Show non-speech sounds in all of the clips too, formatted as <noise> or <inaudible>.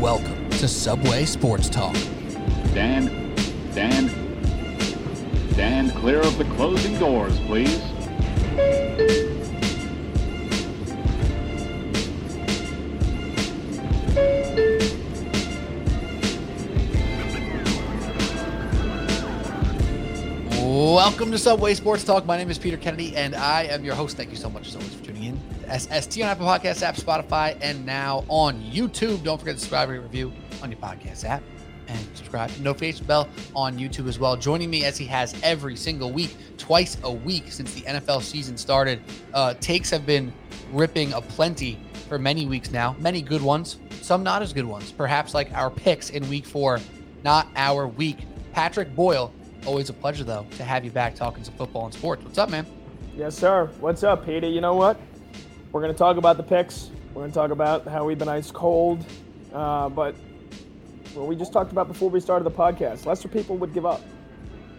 Welcome to Subway Sports Talk. Dan, Dan, Dan, clear of the closing doors, please. Welcome to Subway Sports Talk. My name is Peter Kennedy, and I am your host. Thank you so much as always for. SST on Apple Podcast app, Spotify, and now on YouTube. Don't forget to subscribe and review on your podcast app and subscribe. Notification bell on YouTube as well. Joining me as he has every single week, twice a week since the NFL season started. Uh, takes have been ripping a plenty for many weeks now. Many good ones, some not as good ones. Perhaps like our picks in week four, not our week. Patrick Boyle Always a pleasure, though, to have you back talking some football and sports. What's up, man? Yes, sir. What's up, Peter? You know what? We're going to talk about the picks. We're going to talk about how we've been ice cold. Uh, but what we just talked about before we started the podcast, lesser people would give up.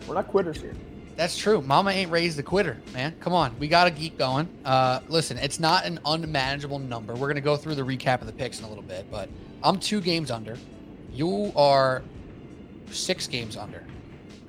We're not quitters here. That's true. Mama ain't raised a quitter, man. Come on. We got to keep going. Uh, listen, it's not an unmanageable number. We're going to go through the recap of the picks in a little bit, but I'm two games under. You are six games under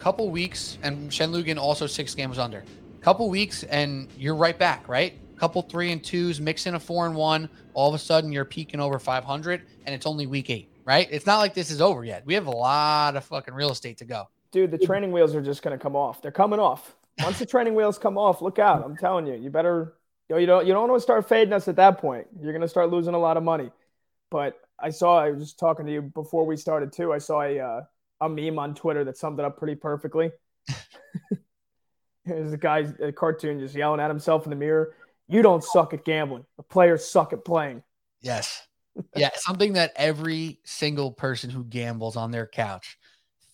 couple weeks, and Shenlugan also six games under. Couple weeks, and you're right back, right? Couple three and twos, mix in a four and one. All of a sudden, you're peaking over 500, and it's only week eight, right? It's not like this is over yet. We have a lot of fucking real estate to go. Dude, the training wheels are just going to come off. They're coming off. Once the training wheels come off, look out. I'm telling you, you better, you, know, you don't, you don't want to start fading us at that point. You're going to start losing a lot of money. But I saw, I was just talking to you before we started too. I saw a, uh, a meme on Twitter that summed it up pretty perfectly. <laughs> There's a guy, a cartoon, just yelling at himself in the mirror. You don't suck at gambling. The players suck at playing. Yes. Yeah. <laughs> something that every single person who gambles on their couch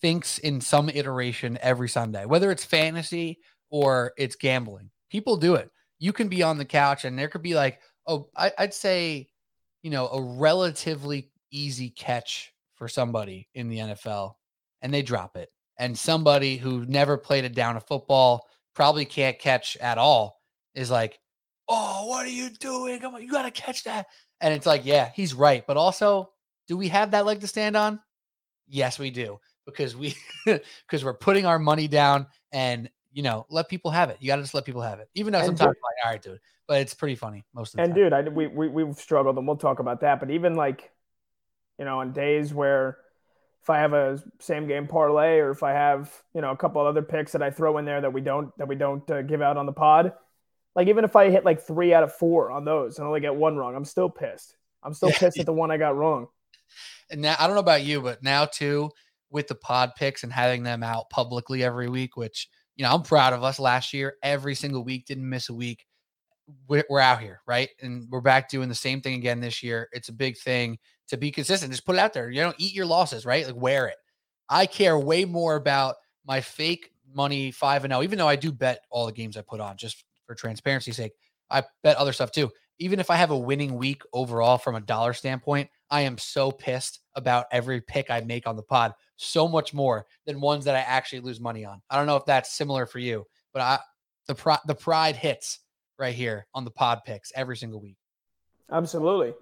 thinks in some iteration every Sunday, whether it's fantasy or it's gambling. People do it. You can be on the couch and there could be like, oh, I, I'd say, you know, a relatively easy catch for somebody in the NFL and they drop it. And somebody who never played a down of football, probably can't catch at all, is like, Oh, what are you doing? Come on, you got to catch that. And it's like, yeah, he's right. But also, do we have that leg to stand on? Yes, we do. Because we <laughs> because we're putting our money down and you know, let people have it. You got to just let people have it. Even though sometimes dude, like, all right, dude. But it's pretty funny most of the and time. And dude, I, we, we, we've struggled and we'll talk about that. But even like, you know, on days where if I have a same game parlay or if I have you know a couple other picks that I throw in there that we don't that we don't uh, give out on the pod, like even if I hit like three out of four on those and only get one wrong, I'm still pissed. I'm still pissed at the one I got wrong. And now I don't know about you, but now too with the pod picks and having them out publicly every week, which you know I'm proud of us. Last year, every single week, didn't miss a week. We're, we're out here, right? And we're back doing the same thing again this year. It's a big thing to be consistent. Just put it out there. You know, eat your losses, right? Like wear it. I care way more about my fake money five and zero, oh, even though I do bet all the games I put on just for transparency's sake. I bet other stuff too. Even if I have a winning week overall from a dollar standpoint, I am so pissed about every pick I make on the pod, so much more than ones that I actually lose money on. I don't know if that's similar for you, but I the pride the pride hits right here on the pod picks every single week. Absolutely.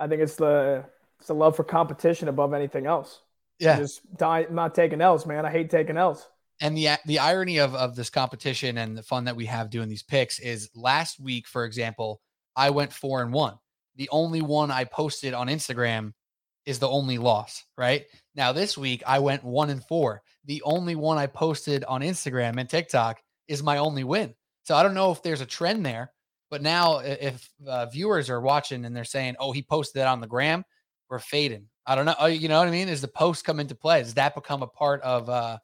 I think it's the it's a love for competition above anything else. Yeah. just die, not taking L's, man. I hate taking L's. And the the irony of of this competition and the fun that we have doing these picks is last week, for example, I went four and one. The only one I posted on Instagram is the only loss, right? Now this week I went one and four. The only one I posted on Instagram and TikTok is my only win. So I don't know if there's a trend there, but now if uh, viewers are watching and they're saying, "Oh, he posted that on the gram," we're fading. I don't know. Oh, you know what I mean? Is the post come into play? Does that become a part of uh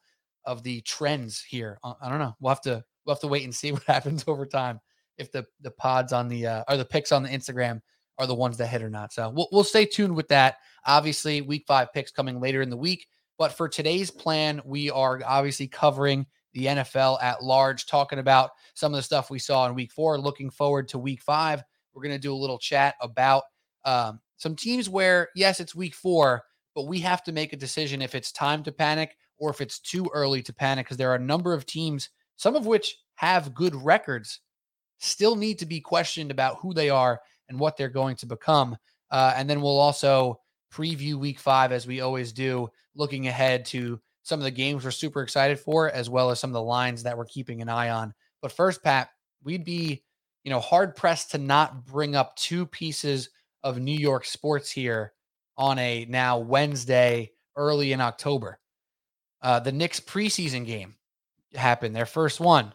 of the trends here? Uh, I don't know. We'll have to we'll have to wait and see <laughs> what happens over time if the the pods on the uh, or the picks on the Instagram are the ones that hit or not. So we'll we'll stay tuned with that. Obviously, week five picks coming later in the week. But for today's plan, we are obviously covering the NFL at large, talking about some of the stuff we saw in week four. Looking forward to week five. We're going to do a little chat about um, some teams where, yes, it's week four, but we have to make a decision if it's time to panic or if it's too early to panic because there are a number of teams, some of which have good records, still need to be questioned about who they are and what they're going to become. Uh, and then we'll also preview week five as we always do, looking ahead to some of the games we're super excited for, as well as some of the lines that we're keeping an eye on. But first, Pat, we'd be, you know, hard pressed to not bring up two pieces of New York sports here on a now Wednesday early in October. Uh, the Knicks preseason game happened, their first one.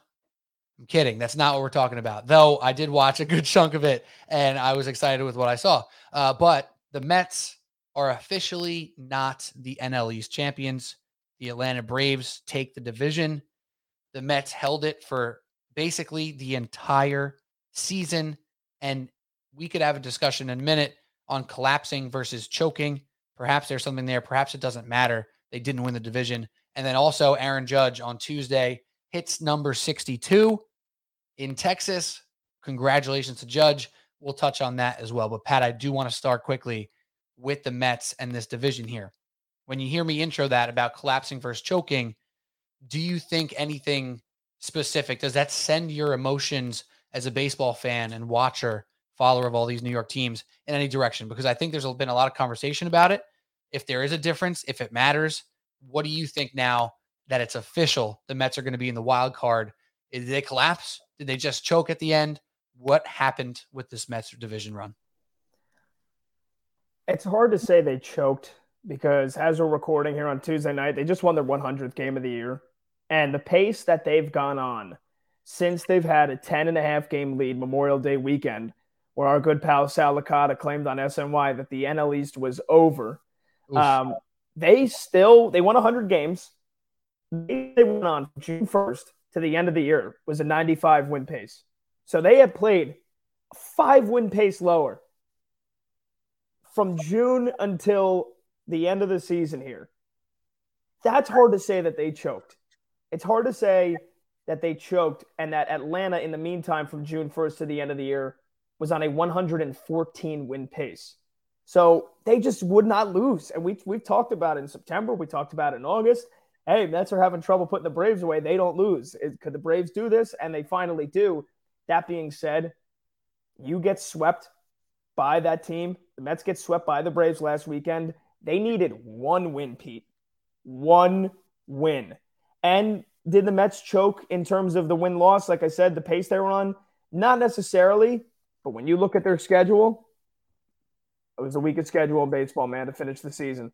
I'm kidding. That's not what we're talking about. Though I did watch a good chunk of it and I was excited with what I saw. Uh, but the Mets are officially not the NL East champions. The Atlanta Braves take the division. The Mets held it for basically the entire season. And we could have a discussion in a minute on collapsing versus choking. Perhaps there's something there. Perhaps it doesn't matter. They didn't win the division. And then also, Aaron Judge on Tuesday hits number 62 in Texas. Congratulations to Judge. We'll touch on that as well. But, Pat, I do want to start quickly with the Mets and this division here. When you hear me intro that about collapsing versus choking, do you think anything specific? Does that send your emotions as a baseball fan and watcher, follower of all these New York teams in any direction? Because I think there's been a lot of conversation about it. If there is a difference, if it matters, what do you think now that it's official? The Mets are going to be in the wild card. Did they collapse? Did they just choke at the end? What happened with this Mets division run? It's hard to say they choked because as we're recording here on Tuesday night, they just won their 100th game of the year. And the pace that they've gone on since they've had a 10 and a half game lead Memorial Day weekend, where our good pal Sal Licata claimed on SNY that the NL East was over. Um, they still they won 100 games. They went on June 1st to the end of the year was a 95 win pace. So they had played five win pace lower from June until the end of the season here. That's hard to say that they choked. It's hard to say that they choked and that Atlanta, in the meantime, from June 1st to the end of the year, was on a 114 win pace. So they just would not lose. And we, we've talked about it in September. We talked about it in August. Hey, Mets are having trouble putting the Braves away. They don't lose. could the Braves do this? And they finally do. That being said, you get swept by that team. The Mets get swept by the Braves last weekend. They needed one win, Pete. One win. And did the Mets choke in terms of the win loss? Like I said, the pace they were on? Not necessarily. But when you look at their schedule, it was the weakest schedule in baseball, man, to finish the season.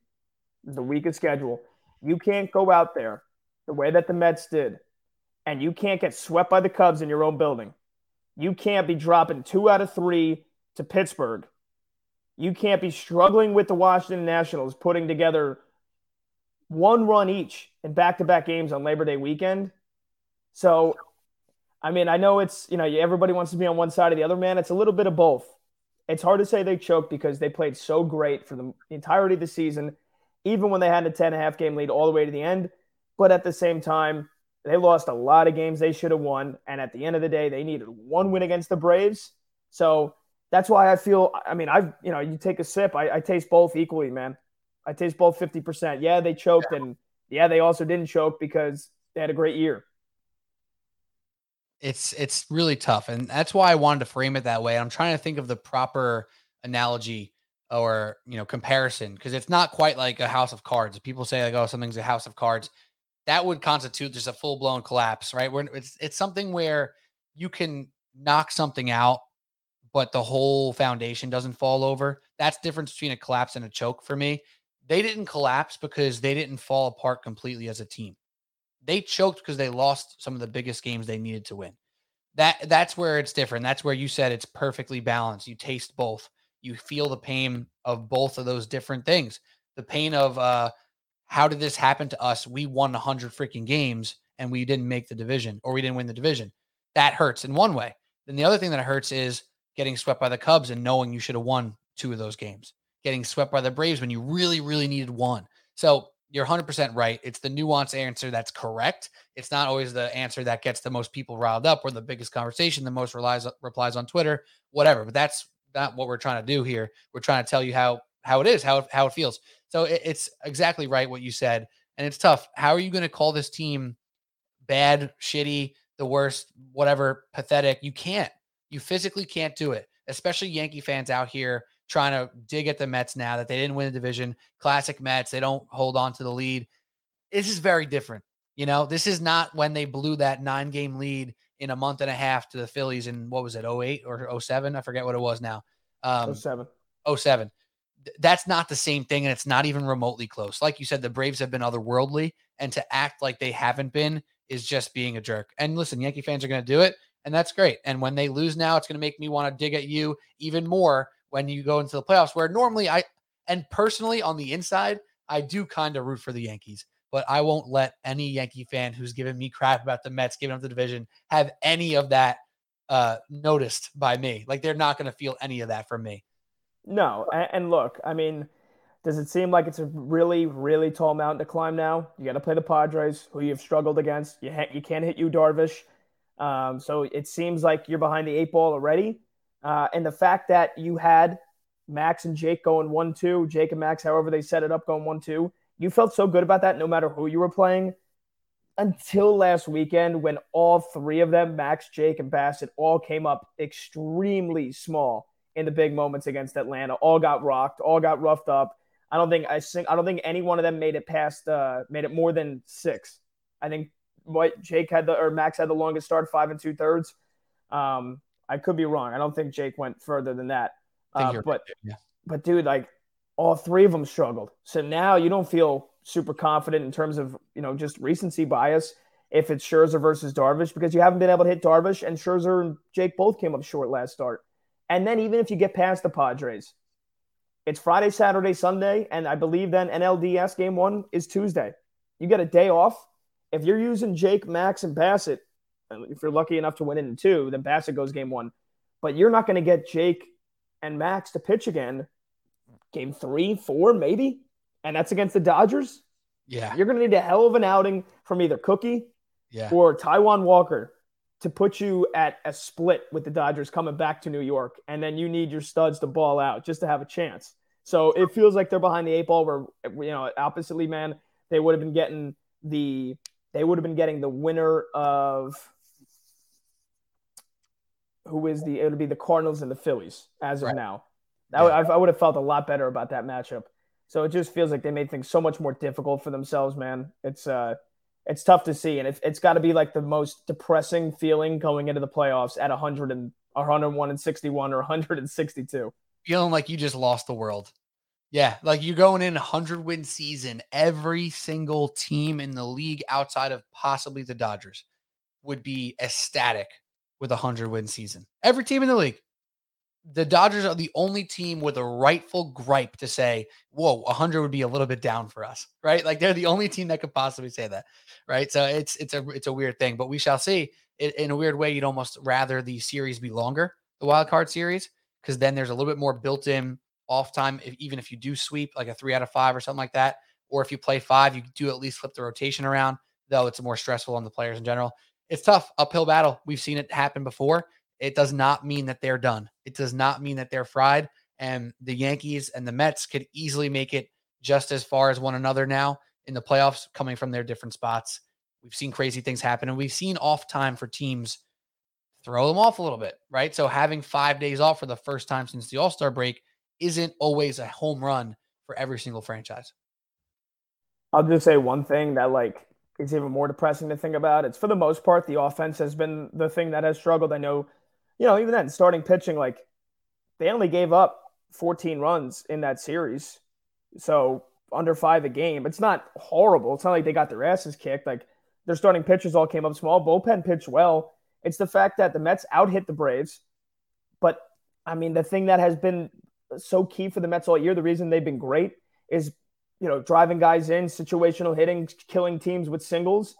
The weakest schedule. You can't go out there the way that the Mets did, and you can't get swept by the Cubs in your own building. You can't be dropping two out of three to Pittsburgh. You can't be struggling with the Washington Nationals putting together one run each in back to back games on Labor Day weekend. So, I mean, I know it's, you know, everybody wants to be on one side or the other, man. It's a little bit of both. It's hard to say they choked because they played so great for the entirety of the season, even when they had a 10 and a half game lead all the way to the end. But at the same time, they lost a lot of games they should have won. And at the end of the day, they needed one win against the Braves. So that's why I feel, I mean, I've, you know, you take a sip, I, I taste both equally, man. I taste both 50%. Yeah, they choked. And yeah, they also didn't choke because they had a great year it's it's really tough and that's why i wanted to frame it that way i'm trying to think of the proper analogy or you know comparison because it's not quite like a house of cards. People say like oh something's a house of cards that would constitute just a full-blown collapse right? Where it's it's something where you can knock something out but the whole foundation doesn't fall over. That's difference between a collapse and a choke for me. They didn't collapse because they didn't fall apart completely as a team they choked because they lost some of the biggest games they needed to win. That that's where it's different. That's where you said it's perfectly balanced. You taste both. You feel the pain of both of those different things. The pain of uh how did this happen to us? We won 100 freaking games and we didn't make the division or we didn't win the division. That hurts in one way. Then the other thing that hurts is getting swept by the Cubs and knowing you should have won two of those games. Getting swept by the Braves when you really really needed one. So you're 100% right. It's the nuanced answer that's correct. It's not always the answer that gets the most people riled up or the biggest conversation, the most relies, replies on Twitter, whatever. But that's not what we're trying to do here. We're trying to tell you how how it is, how how it feels. So it, it's exactly right what you said, and it's tough. How are you going to call this team bad, shitty, the worst, whatever, pathetic? You can't. You physically can't do it. Especially Yankee fans out here trying to dig at the Mets now that they didn't win the division. Classic Mets, they don't hold on to the lead. This is very different. You know, this is not when they blew that nine game lead in a month and a half to the Phillies in what was it, 08 or 07? I forget what it was now. Um, 07. 07. That's not the same thing, and it's not even remotely close. Like you said, the Braves have been otherworldly, and to act like they haven't been is just being a jerk. And listen, Yankee fans are going to do it, and that's great. And when they lose now, it's going to make me want to dig at you even more when you go into the playoffs, where normally I, and personally on the inside, I do kind of root for the Yankees but I won't let any Yankee fan who's giving me crap about the Mets giving up the division have any of that uh, noticed by me. Like they're not going to feel any of that from me. No, and look, I mean, does it seem like it's a really, really tall mountain to climb now? You got to play the Padres, who you've struggled against. You ha- you can't hit Yu Darvish, um, so it seems like you're behind the eight ball already. Uh, and the fact that you had Max and Jake going one two, Jake and Max, however they set it up, going one two you felt so good about that no matter who you were playing until last weekend when all three of them, Max, Jake, and Bassitt, all came up extremely small in the big moments against Atlanta. All got rocked, all got roughed up. I don't think I think I don't think any one of them made it past uh made it more than six. I think what Jake had the or Max had the longest start, five and two thirds. Um, I could be wrong. I don't think Jake went further than that. Uh, but yeah. but dude, like all three of them struggled. So now you don't feel super confident in terms of, you know, just recency bias if it's Scherzer versus Darvish because you haven't been able to hit Darvish and Scherzer and Jake both came up short last start. And then even if you get past the Padres, it's Friday, Saturday, Sunday, and I believe then NLDS game one is Tuesday. You get a day off. If you're using Jake, Max, and Bassitt, if you're lucky enough to win in two, then Bassitt goes game one. But you're not going to get Jake and Max to pitch again game three, four, maybe, and that's against the Dodgers. Yeah, you're going to need a hell of an outing from either Cookie yeah. or Taijuan Walker to put you at a split with the Dodgers coming back to New York, and then you need your studs to ball out just to have a chance. So it feels like they're behind the eight ball. Where you know, oppositely, man, they would have been getting the they would have been getting the winner of who is the it would be the Cardinals and the Phillies as of right. now. Yeah. I, I would have felt a lot better about that matchup. So it just feels like they made things so much more difficult for themselves, man. It's uh, it's tough to see, and it, it's got to be like the most depressing feeling going into the playoffs at 100 and 101 and 61 or 162. Feeling like you just lost the world. Yeah, like you're going in a 100 win season. Every single team in the league outside of possibly the Dodgers would be ecstatic with a 100 win season. Every team in the league the Dodgers are the only team with a rightful gripe to say, "Whoa, 100 would be a little bit down for us," <laughs> right? Like they're the only team that could possibly say that, right? So it's it's a it's a weird thing, but we shall see. It, in a weird way, you'd almost rather the series be longer, the wild card series, because then there's a little bit more built-in off time. If, even if you do sweep like a three out of five or something like that, or if you play five, you do at least flip the rotation around. Though it's more stressful on the players in general. It's tough uphill battle. We've seen it happen before it does not mean that they're done. It does not mean that they're fried. And the Yankees and the Mets could easily make it just as far as one another now in the playoffs, coming from their different spots. We've seen crazy things happen, and we've seen off time for teams throw them off a little bit, right? So having five days off for the first time since the All Star break isn't always a home run for every single franchise. I'll just say one thing that like is even more depressing to think about. It's for the most part the offense has been the thing that has struggled. I know you know, even then, starting pitching, like they only gave up 14 runs in that series. So under five a game. It's not horrible. It's not like they got their asses kicked. Like their starting pitchers all came up small. Bullpen pitched well. It's the fact that the Mets out hit the Braves. But I mean, the thing that has been so key for the Mets all year, the reason they've been great is, you know, driving guys in, situational hitting, killing teams with singles.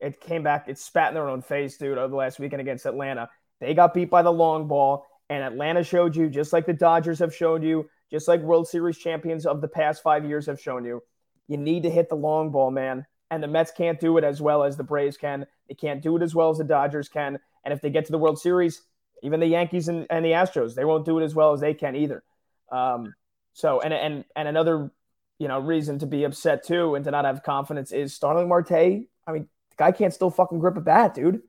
It came back, it spat in their own face, dude, over the last weekend against Atlanta. They got beat by the long ball, and Atlanta showed you, just like the Dodgers have shown you, just like World Series champions of the past five years have shown you, you need to hit the long ball, man. And the Mets can't do it as well as the Braves can. They can't do it as well as the Dodgers can. And if they get to the World Series, even the Yankees and, and the Astros, they won't do it as well as they can either. Um, so, and and and another, you know, reason to be upset too and to not have confidence is Starling Marte. I mean, the guy can't still fucking grip a bat, dude.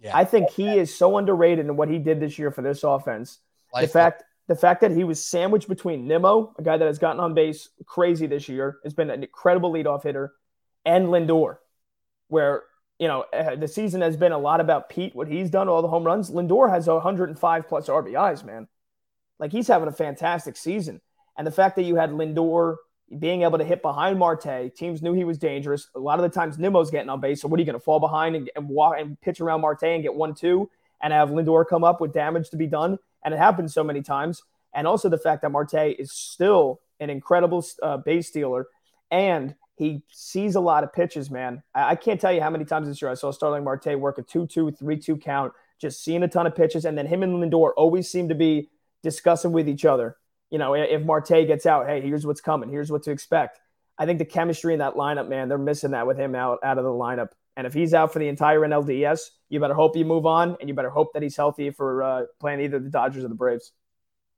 Yeah. I think he is so underrated in what he did this year for this offense. Life the fact the fact that he was sandwiched between Nimmo, a guy that has gotten on base crazy this year, has been an incredible leadoff hitter, and Lindor, where you know eh, the season has been a lot about Pete, what he's done, all the home runs. Lindor has 105 plus RBIs, man. Like he's having a fantastic season, and the fact that you had Lindor being able to hit behind Marte, teams knew he was dangerous. A lot of the times Nimmo's getting on base, so what are you going to fall behind and, and walk and pitch around Marte and get one two and have Lindor come up with damage to be done? And it happens so many times. And also the fact that Marte is still an incredible uh, base stealer and he sees a lot of pitches, man. I, I can't tell you how many times this year I saw Starling Marte work a 2 2, 3 2 count, just seeing a ton of pitches. And then him and Lindor always seem to be discussing with each other. You know, if Marte gets out, hey, here's what's coming, here's what to expect. I think the chemistry in that lineup, man, they're missing that with him out, out of the lineup. And if he's out for the entire NLDS, you better hope you move on, and you better hope that he's healthy for uh, playing either the Dodgers or the Braves.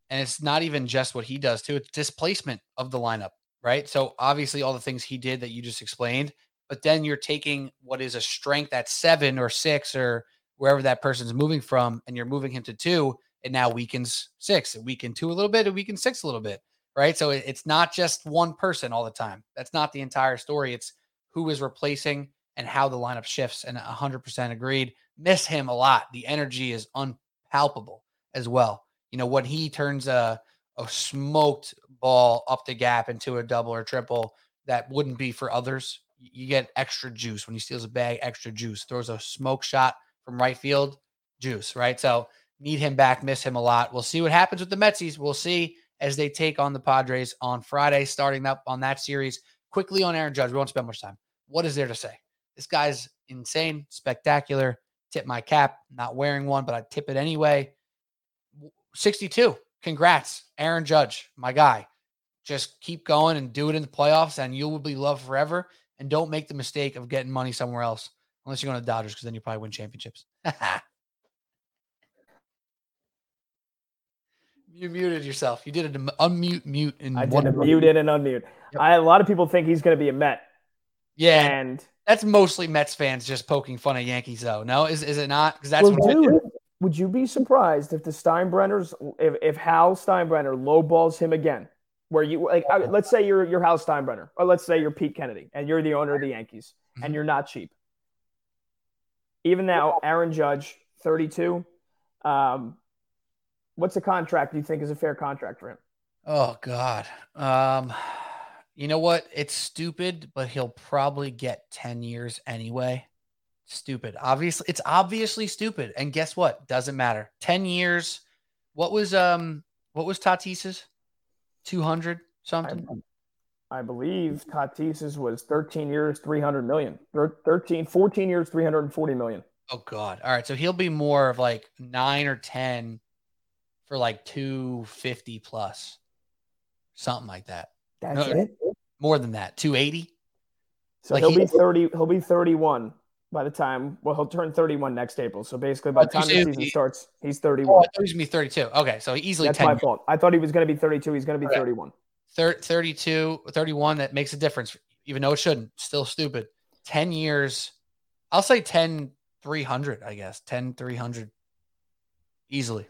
And it's not even just what he does too; it's displacement of the lineup, right? So obviously, all the things he did that you just explained, but then you're taking what is a strength at seven or six or wherever that person's moving from, and you're moving him to two, it now weakens six, it weakened two a little bit, it weakens six a little bit, right? So it's not just one person all the time. That's not the entire story. It's who is replacing and how the lineup shifts. And 100% agreed. Miss him a lot. The energy is unpalpable as well. You know, when he turns a, a smoked ball up the gap into a double or triple that wouldn't be for others, you get extra juice when he steals a bag, extra juice, throws a smoke shot from right field, juice, right? So need him back, miss him a lot. We'll see what happens with the Metsies. We'll see as they take on the Padres on Friday, starting up on that series. Quickly on Aaron Judge, we won't spend much time. What is there to say? This guy's insane, spectacular. Tip my cap, not wearing one, but I tip it anyway. 62. Congrats, Aaron Judge, my guy. Just keep going and do it in the playoffs, and you will be loved forever. And don't make the mistake of getting money somewhere else, unless you're going to the Dodgers, because then you probably win championships. <laughs> You muted yourself. You did an unmute, mute, and I did a mute and unmute. Yep. I, a lot of people think he's going to be a Met. Yeah, and that's mostly Mets fans just poking fun at Yankees, though. No, is is it not? Because that's well, what dude, would you be surprised if the Steinbrenners, if, if Hal Steinbrenner lowballs him again? Where you like, let's say you're you're Hal Steinbrenner, or let's say you're Pete Kennedy, and you're the owner of the Yankees, mm-hmm. and you're not cheap. Even now, Aaron Judge, 32. Um, what's a contract you think is a fair contract for him? Oh God. Um, you know what? It's stupid, but he'll probably get 10 years anyway. Stupid. Obviously, it's obviously stupid. And guess what? Doesn't matter. 10 years. What was um what was Tatis's? 200 something? I, I believe Tatis's was 13 years, 300 million. 13, 14 years, 340 million. Oh God. All right. So he'll be more of like nine or 10 for like 250 plus. Something like that. That's no, it. More than that, 280. So like he'll he, be 30. He'll be 31 by the time. Well, he'll turn 31 next April. So basically, by the time the season he, starts, he's 31. Oh, he's gonna be 32. Okay, so easily. That's my years. fault. I thought he was going to be 32. He's going to be okay. 31. 32, 31. That makes a difference, even though it shouldn't. Still stupid. 10 years. I'll say 10 300. I guess 10 300 easily.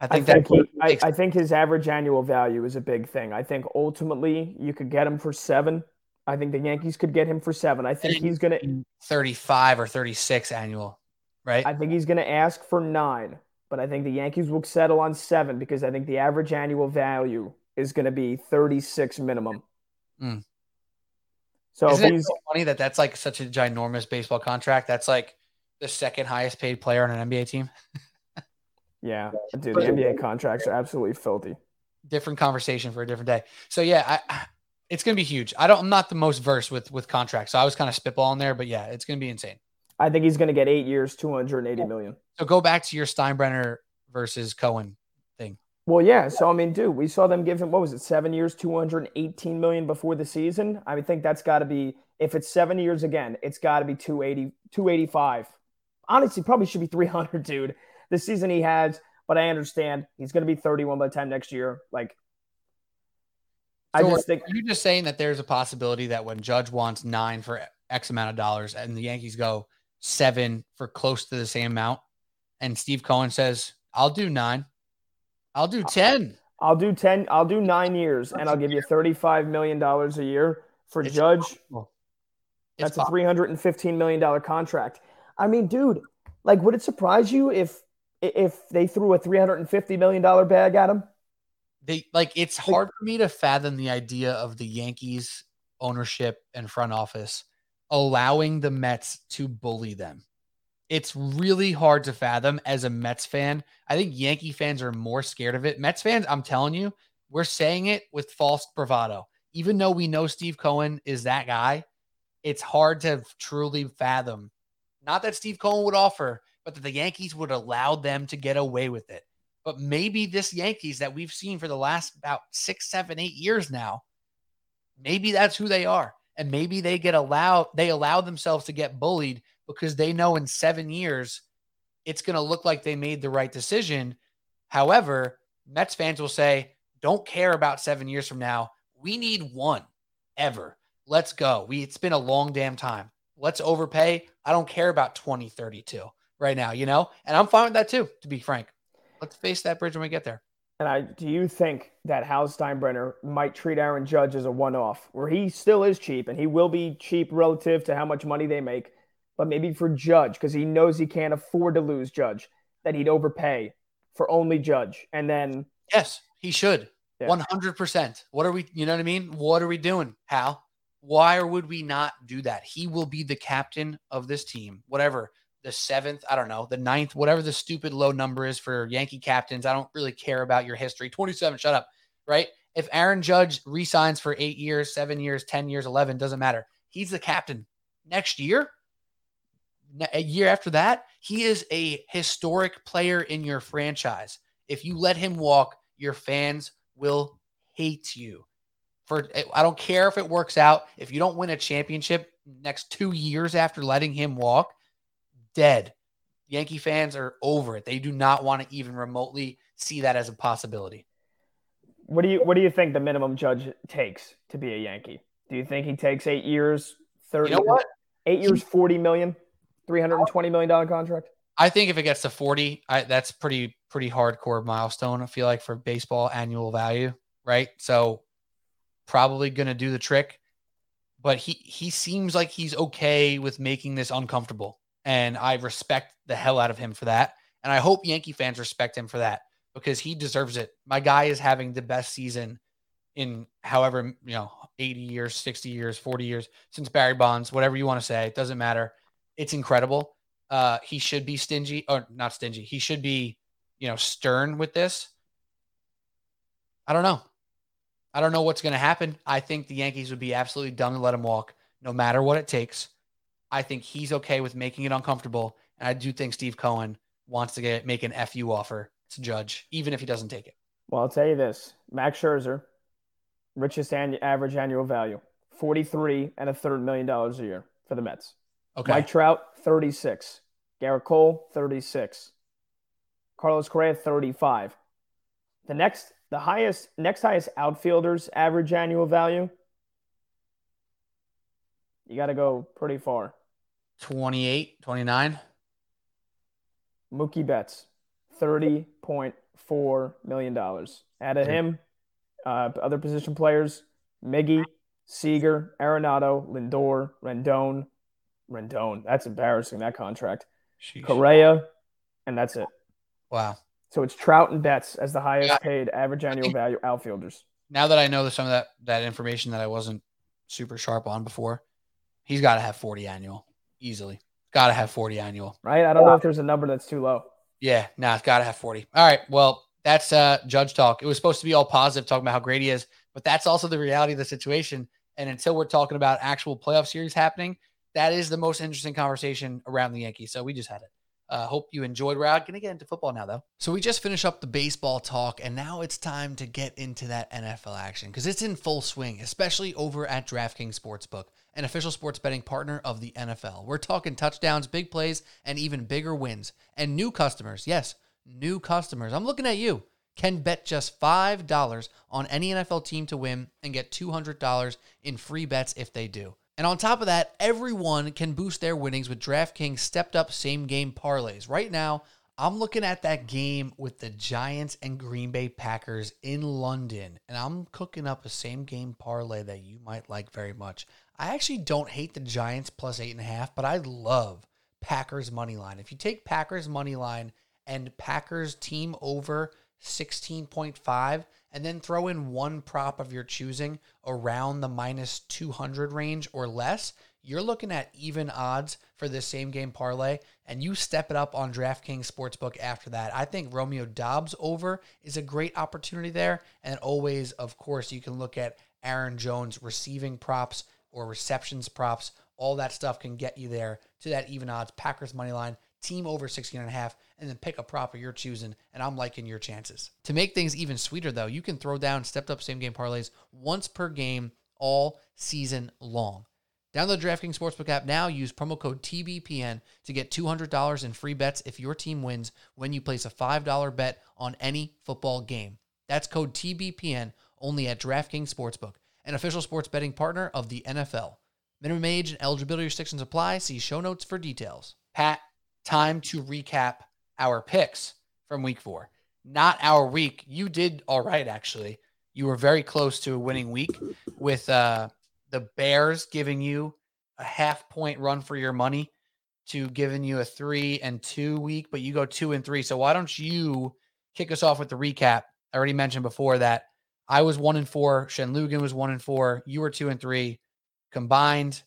I think, I think, he, I, I, think his average annual value is a big thing. I think ultimately you could get him for seven. I think the Yankees could get him for seven. I think he's going to 35 or 36 annual, right? I think he's going to ask for nine, but I think the Yankees will settle on seven because I think the average annual value is going to be 36 minimum. Mm. So Isn't it so funny that that's like such a ginormous baseball contract? That's like the second highest paid player on an NBA team. <laughs> Yeah, dude, the NBA contracts are absolutely filthy. Different conversation for a different day. So yeah, I, it's gonna be huge. I don't. I'm not the most versed with with contracts, so I was kind of spitballing there, but yeah, it's gonna be insane. I think he's gonna get eight years, 280 million. So go back to your Steinbrenner versus Cohen thing. Well, yeah. So I mean, dude, we saw them give him what was it, seven years, 218 million before the season. I think that's got to be if it's seven years again, it's got to be 280, 285. Honestly, probably should be 300, dude the season he has, but I understand he's going to be 31 by the time next year. Like, I just think you're just saying that there's a possibility that when Judge wants nine for X amount of dollars and the Yankees go seven for close to the same amount, and Steve Cohen says, I'll do nine. I'll do ten. I'll do ten. I'll do nine years, and I'll give you thirty-five million dollars a year for It's Judge. possible. That's a three hundred and fifteen million dollar contract. I mean, dude, like, would it surprise you if if they threw a three hundred and fifty million dollar bag at him? they like it's hard for me to fathom the idea of the Yankees ownership and front office allowing the Mets to bully them. It's really hard to fathom as a Mets fan. I think Yankee fans are more scared of it. Mets fans, I'm telling you, we're saying it with false bravado. Even though we know Steve Cohen is that guy, it's hard to truly fathom. Not that Steve Cohen would offer, but that the Yankees would allow them to get away with it. But maybe this Yankees that we've seen for the last about six, seven, eight years now, maybe that's who they are. And maybe they get allowed, they allow themselves to get bullied because they know in seven years it's going to look like they made the right decision. However, Mets fans will say, don't care about seven years from now. We need one ever. Let's go. We it's been a long damn time. Let's overpay. I don't care about 2032 right now, you know? And I'm fine with that too, to be frank. Let's face that bridge when we get there. And I do you think that Hal Steinbrenner might treat Aaron Judge as a one off, where he still is cheap and he will be cheap relative to how much money they make, but maybe for Judge, because he knows he can't afford to lose Judge, that he'd overpay for only Judge. And then Yes, he should. Yeah. 100%. What are we, you know what I mean? What are we doing, Hal? Why would we not do that? He will be the captain of this team, whatever the seventh, I don't know, the ninth, whatever the stupid low number is for Yankee captains. I don't really care about your history. 27, shut up, right? If Aaron Judge resigns for eight years, seven years, 10 years, 11, doesn't matter. He's the captain next year. A year after that, he is a historic player in your franchise. If you let him walk, your fans will hate you. For eh, I don't care if it works out. If you don't win a championship next two years after letting him walk, dead. Yankee fans are over it. They do not want to even remotely see that as a possibility. what do you what do you think the minimum Judge takes to be a Yankee? Do you think he takes eight years, thirty? You know what? Eight years, forty million, three hundred and twenty million dollar contract. I think if it gets to 40, I, that's pretty pretty hardcore milestone. I feel like for baseball annual value, right? So probably going to do the trick, but he he seems like he's okay with making this uncomfortable, and I respect the hell out of him for that. And I hope Yankee fans respect him for that because he deserves it. My guy is having the best season in however you know 80 years, 60 years, 40 years since Barry Bonds, whatever you want to say, it doesn't matter. It's incredible uh, he should be stingy or not stingy. He should be, you know, stern with this. I don't know. I don't know what's going to happen. I think the Yankees would be absolutely dumb to let him walk, no matter what it takes. I think he's okay with making it uncomfortable, and I do think Steve Cohen wants to get make an fu offer to Judge, even if he doesn't take it. Well, I'll tell you this: Max Scherzer, richest an- average annual value, forty-three and a third million dollars a year for the Mets. Okay, Mike Trout, 36. Gerrit Cole, 36. Carlos Correa, 35. The next, the highest, next highest outfielders average annual value. You got to go pretty far. 28, 29. Mookie Betts, $30.4 million. Out of him, uh, other position players, Miggy, Seager, Arenado, Lindor, Rendon. Rendon. That's embarrassing, that contract. Sheesh. Correa, and that's it. Wow. So it's Trout and Betts as the highest Yeah. paid average annual value outfielders. Now that I know some of that that information that I wasn't super sharp on before, he's got to have 40 annual easily. Got to have 40 annual. Right? I don't know if there's a number that's too low. Yeah, nah, it's got to have 40. All right. Well, that's uh judge talk. It was supposed to be all positive talking about how great he is, but that's also the reality of the situation. And until we're talking about actual playoff series happening, that is the most interesting conversation around the Yankees. So we just had it. Uh, hope you enjoyed. We're out gonna get into football now, though. So we just finished up the baseball talk, and now it's time to get into that NFL action because it's in full swing, especially over at DraftKings Sportsbook, an official sports betting partner of the NFL. We're talking touchdowns, big plays, and even bigger wins. And new customers, yes, new customers. I'm looking at you. Can bet just $5 on any NFL team to win and get $200 in free bets if they do. And on top of that, everyone can boost their winnings with DraftKings stepped up same game parlays. Right now, I'm looking at that game with the Giants and Green Bay Packers in London, and I'm cooking up a same game parlay that you might like very much. I actually don't hate the Giants plus eight and a half, but I love Packers money line. If you take Packers money line and Packers team over 16.5, and then throw in one prop of your choosing around the minus 200 range or less, you're looking at even odds for this same game parlay, and you step it up on DraftKings Sportsbook after that. I think Romeo Doubs over is a great opportunity there. And always, of course, you can look at Aaron Jones receiving props or receptions props. All that stuff can get you there to that even odds. Packers money line, team over 16 and a half, and then pick a prop of your choosing. And I'm liking your chances. To make things even sweeter, though, you can throw down stepped up same game parlays once per game all season long. Download the DraftKings Sportsbook app now. Use promo code TBPN to get $200 in free bets if your team wins when you place a $5 bet on any football game. That's code TBPN only at DraftKings Sportsbook, an official sports betting partner of the NFL. Minimum age and eligibility restrictions apply. See show notes for details. Pat, time to recap our picks from week four. Not our week. You did all right, actually. You were very close to a winning week with uh, the Bears giving you a half point run for your money to giving you a three and two week, but you go two and three. So why don't you kick us off with the recap? I already mentioned before that I was one and four. Shen Lugan was one and four. You were two and three. Combined,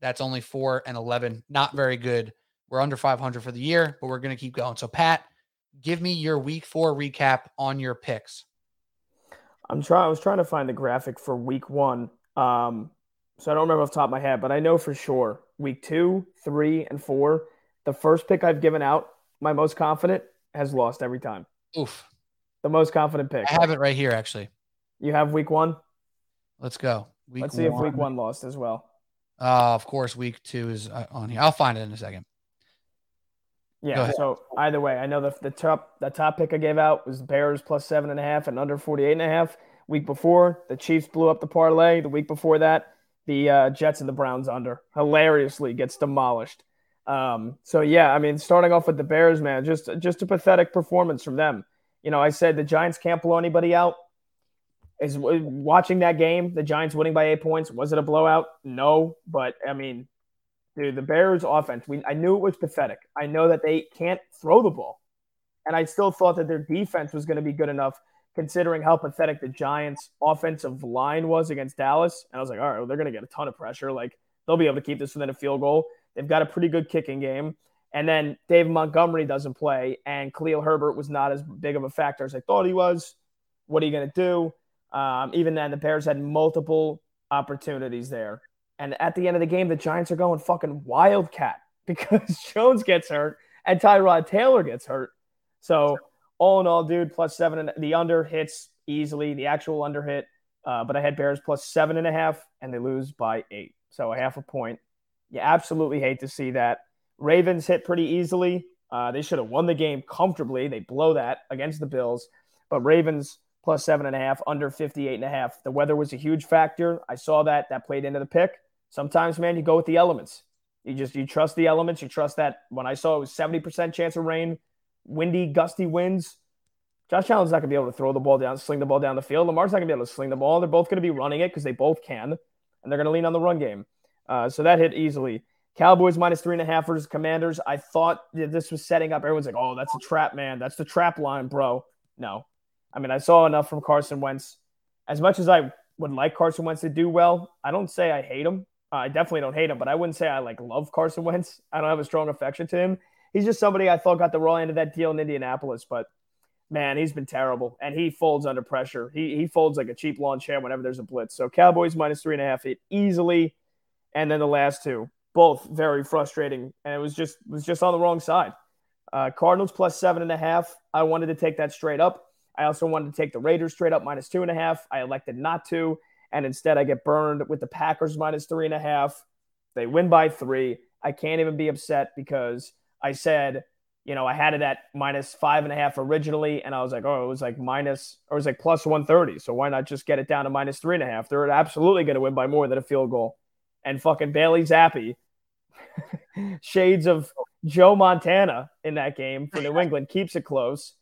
that's only four and 11. Not very good. We're under 500 for the year, but we're going to keep going. So, Pat, give me your week four recap on your picks. I'm trying. I was trying to find the graphic for week one um, so I don't remember off the top of my head, but I know for sure week two, three, and four, the first pick I've given out, my most confident, has lost every time. Oof. The most confident pick. I have it right here, actually. You have week one? Let's go. Week Let's see one. if week one lost as well. Uh, of course, week two is uh, on here. I'll find it in a second. Yeah. So either way, I know the the top the top pick I gave out was Bears plus seven and a half and under 48 and a half. Week before, the Chiefs blew up the parlay. The week before that, the uh, Jets and the Browns under hilariously gets demolished. Um, so yeah, I mean, starting off with the Bears, man, just just a pathetic performance from them. You know, I said the Giants can't blow anybody out. Is watching that game, the Giants winning by eight points. Was it a blowout? No, but I mean, dude, the Bears offense. We I knew it was pathetic. I know that they can't throw the ball, and I still thought that their defense was going to be good enough considering how pathetic the Giants' offensive line was against Dallas. And I was like, all right, well, they're going to get a ton of pressure. Like, they'll be able to keep this within a field goal. They've got a pretty good kicking game. And then Dave Montgomery doesn't play, and Khalil Herbert was not as big of a factor as I thought he was. What are you going to do? Um, even then, the Bears had multiple opportunities there. And at the end of the game, the Giants are going fucking wildcat <laughs> because Jones gets hurt and Tyrod Taylor gets hurt. So all in all, dude, plus seven and the under hits easily. The actual under hit, uh, but I had Bears plus seven and a half, and they lose by eight, so a half a point. You absolutely hate to see that. Ravens hit pretty easily. Uh, they should have won the game comfortably. They blow that against the Bills, but Ravens plus seven and a half, under 58 and a half. The weather was a huge factor. I saw that. That played into the pick. Sometimes, man, you go with the elements. You just you trust the elements. You trust that when I saw it was 70% chance of rain, windy, gusty winds. Josh Allen's not going to be able to throw the ball down, sling the ball down the field. Lamar's not going to be able to sling the ball. They're both going to be running it because they both can, and they're going to lean on the run game. Uh, so that hit easily. Cowboys minus three and a half versus Commanders. I thought this was setting up. Everyone's like, "Oh, that's a trap, man. That's the trap line, bro." No, I mean I saw enough from Carson Wentz. As much as I would like Carson Wentz to do well, I don't say I hate him. I definitely don't hate him, but I wouldn't say I like love Carson Wentz. I don't have a strong affection to him he's just somebody I thought got the raw end of that deal in Indianapolis, but man, he's been terrible, and he folds under pressure. He he folds like a cheap lawn chair whenever there's a blitz. So Cowboys minus three and a half hit easily, and then the last two, both very frustrating, and it was just was just on the wrong side. Uh, Cardinals plus seven and a half. I wanted to take that straight up. I also wanted to take the Raiders straight up minus two and a half. I elected not to, and instead I get burned with the Packers minus three and a half. They win by three. I can't even be upset because I said, you know, I had it at minus five and a half originally, and I was like, oh, it was like minus, or it was like plus 130. So why not just get it down to minus three and a half? They're absolutely going to win by more than a field goal. And fucking Bailey Zappe, <laughs> shades of Joe Montana in that game for New <laughs> England keeps it close.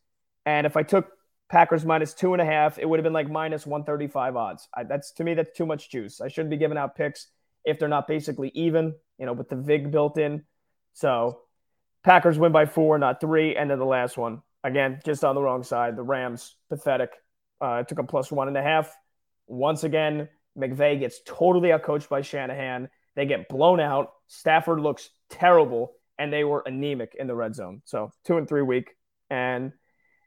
And if I took Packers minus two and a half, it would have been like minus 135 odds. I, that's to me, that's too much juice. I shouldn't be giving out picks if they're not basically even, you know, with the VIG built in. So Packers win by four, not three. And then the last one, again, just on the wrong side. The Rams, pathetic. Uh, took a plus one and a half. Once again, McVay gets totally outcoached by Shanahan. They get blown out. Stafford looks terrible, and they were anemic in the red zone. So two and three week. And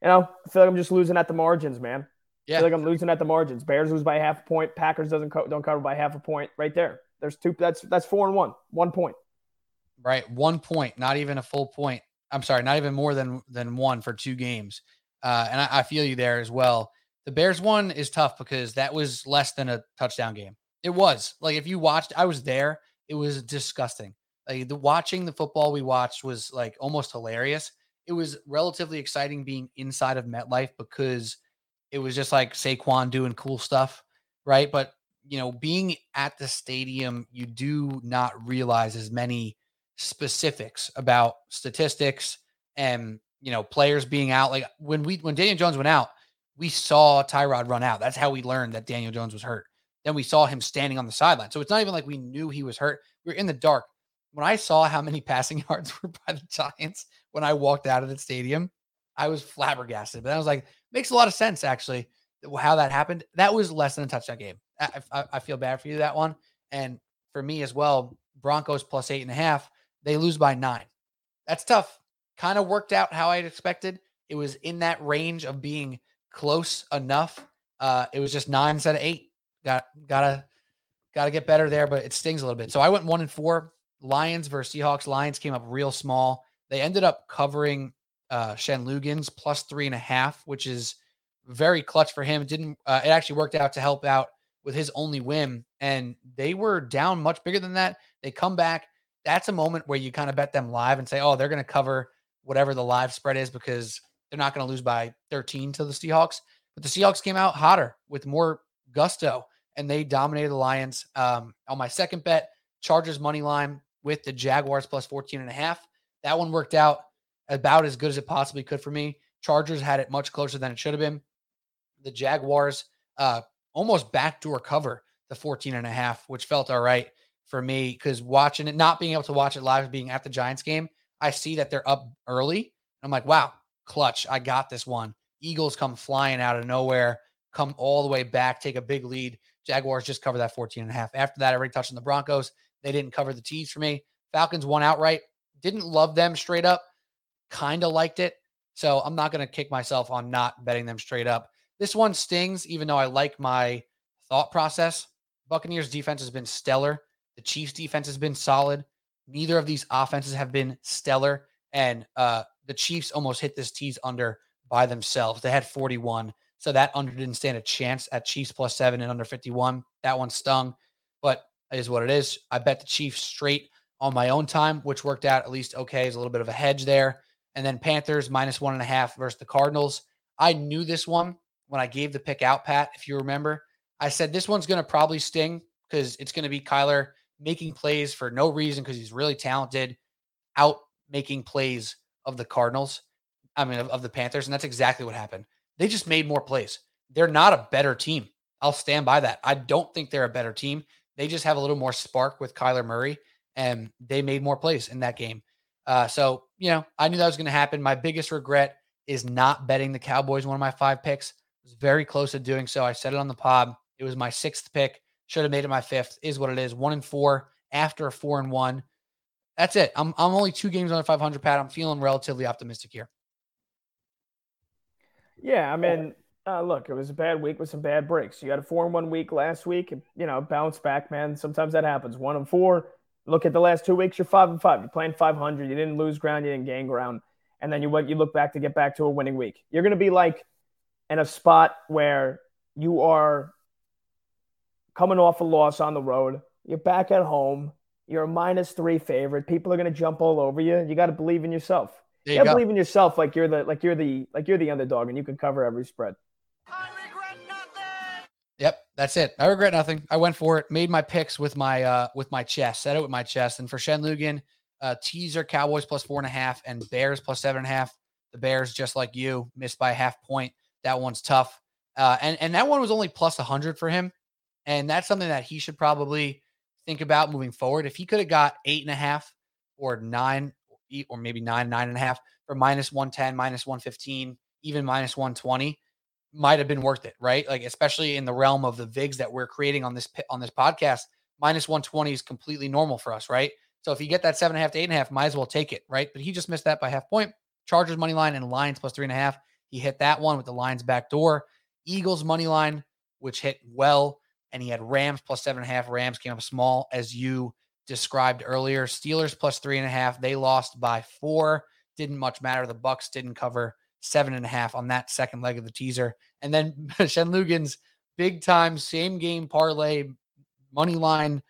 you know, I feel like I'm just losing at the margins, man. Yeah. I feel like I'm losing at the margins. Bears lose by half a point. Packers doesn't co- don't cover by half a point. Right there. There's two. That's that's four and one. One point. Right. One point. Not even a full point. I'm sorry. Not even more than than one for two games. Uh, and I, I feel you there as well. The Bears one is tough because that was less than a touchdown game. It was like if you watched, I was there. It was disgusting. Like the watching the football we watched was like almost hilarious. It was relatively exciting being inside of MetLife because it was just like Saquon doing cool stuff, right? But you know, being at the stadium, you do not realize as many specifics about statistics and you know players being out. Like when we when Daniel Jones went out, we saw Tyrod run out. That's how we learned that Daniel Jones was hurt. Then we saw him standing on the sideline. So it's not even like we knew he was hurt. We are in the dark. When I saw how many <laughs> passing yards were by the Giants when I walked out of the stadium, I was flabbergasted. But I was like, makes a lot of sense actually how that happened. That was less than a touchdown game. I, I, I feel bad for you that one, and for me as well. Broncos plus eight and a half. They lose by nine. That's tough. Kind of worked out how I'd expected. It was in that range of being close enough. Uh, it was just nine instead of eight. Got gotta gotta get better there, but it stings a little bit. So I went one and four. Lions versus Seahawks. Lions came up real small. They ended up covering uh Shen Lugans plus three and a half, which is very clutch for him. It didn't uh, it actually worked out to help out with his only win, and they were down much bigger than that. They come back. That's a moment where you kind of bet them live and say, oh, they're going to cover whatever the live spread is because they're not going to lose by 13 to the Seahawks. But the Seahawks came out hotter with more gusto and they dominated the Lions. Um, on my second bet, Chargers money line with the Jaguars plus 14 and a half. That one worked out about as good as it possibly could for me. Chargers had it much closer than it should have been. The Jaguars uh, almost backdoor cover the 14 and a half, which felt all right for me because watching it, not being able to watch it live, being at the Giants game, I see that they're up early. I'm like, wow, clutch. I got this one. Eagles come flying out of nowhere, come all the way back, take a big lead. Jaguars just cover that 14 and a half. After that, I already touched on the Broncos. They didn't cover the T's for me. Falcons won outright. Didn't love them straight up. Kind of liked it. So I'm not going to kick myself on not betting them straight up. This one stings, even though I like my thought process. Buccaneers defense has been stellar. The Chiefs defense has been solid. Neither of these offenses have been stellar. And uh, the Chiefs almost hit this tease under by themselves. They had 41. So that under didn't stand a chance at Chiefs plus seven and under 51. That one stung, but is what it is. I bet the Chiefs straight on my own time, which worked out at least okay. Is a little bit of a hedge there. And then Panthers minus one and a half versus the Cardinals. I knew this one when I gave the pick out, Pat. If you remember, I said this one's going to probably sting because it's going to be Kyler making plays for no reason because he's really talented, out making plays of the Cardinals. I mean, of, of, the Panthers. And that's exactly what happened. They just made more plays. They're not a better team. I'll stand by that. I don't think they're a better team. They just have a little more spark with Kyler Murray, and they made more plays in that game. Uh, so, you know, I knew that was going to happen. My biggest regret is not betting the Cowboys, one of my five picks. I was very close to doing so. I said it on the pod. It was my sixth pick. Should have made it my fifth. Is what it is. One and four after a four and one. That's it. I'm I'm only two games under 500, Pat. I'm feeling relatively optimistic here. Yeah, I mean, uh, look, it was a bad week with some bad breaks. You had a four and one week last week, and, you know, bounce back, man. Sometimes that happens. One and four. Look at the last two weeks. You're five and five. You're playing 500. You didn't lose ground. You didn't gain ground. And then you went. You look back to get back to a winning week. You're going to be like in a spot where you are coming off a loss on the road. You're back at home. You're a minus three favorite. People are going to jump all over you. You got to believe in yourself. There you, you believe in yourself, like you're the like you're the like you're the underdog, and you can cover every spread. That's it. I regret nothing. I went for it. Made my picks with my uh with my chest. Set it with my chest. And for Shen Lugan, uh, teaser Cowboys plus four and a half and Bears plus seven and a half. The Bears, just like you, missed by a half point. That one's tough. Uh, and, and that one was only plus a plus 100 for him. And that's something that he should probably think about moving forward. If he could have got eight and a half or nine, or maybe nine, nine and a half for minus 110, minus 115, even minus 120, might have been worth it, right? Like, especially in the realm of the VIGs that we're creating on this on this podcast, minus 120 is completely normal for us, right? So if you get that seven and a half to eight and a half, might as well take it, right? But he just missed that by half point. Chargers money line and Lions plus three and a half. He hit that one with the Lions back door. Eagles money line, which hit well, and he had Rams plus seven and a half. Rams came up small, as you described earlier. Steelers plus three and a half. They lost by four. Didn't much matter. The Bucks didn't cover seven and a half on that second leg of the teaser. And then <laughs> Shen Lugan's big time same game parlay, money line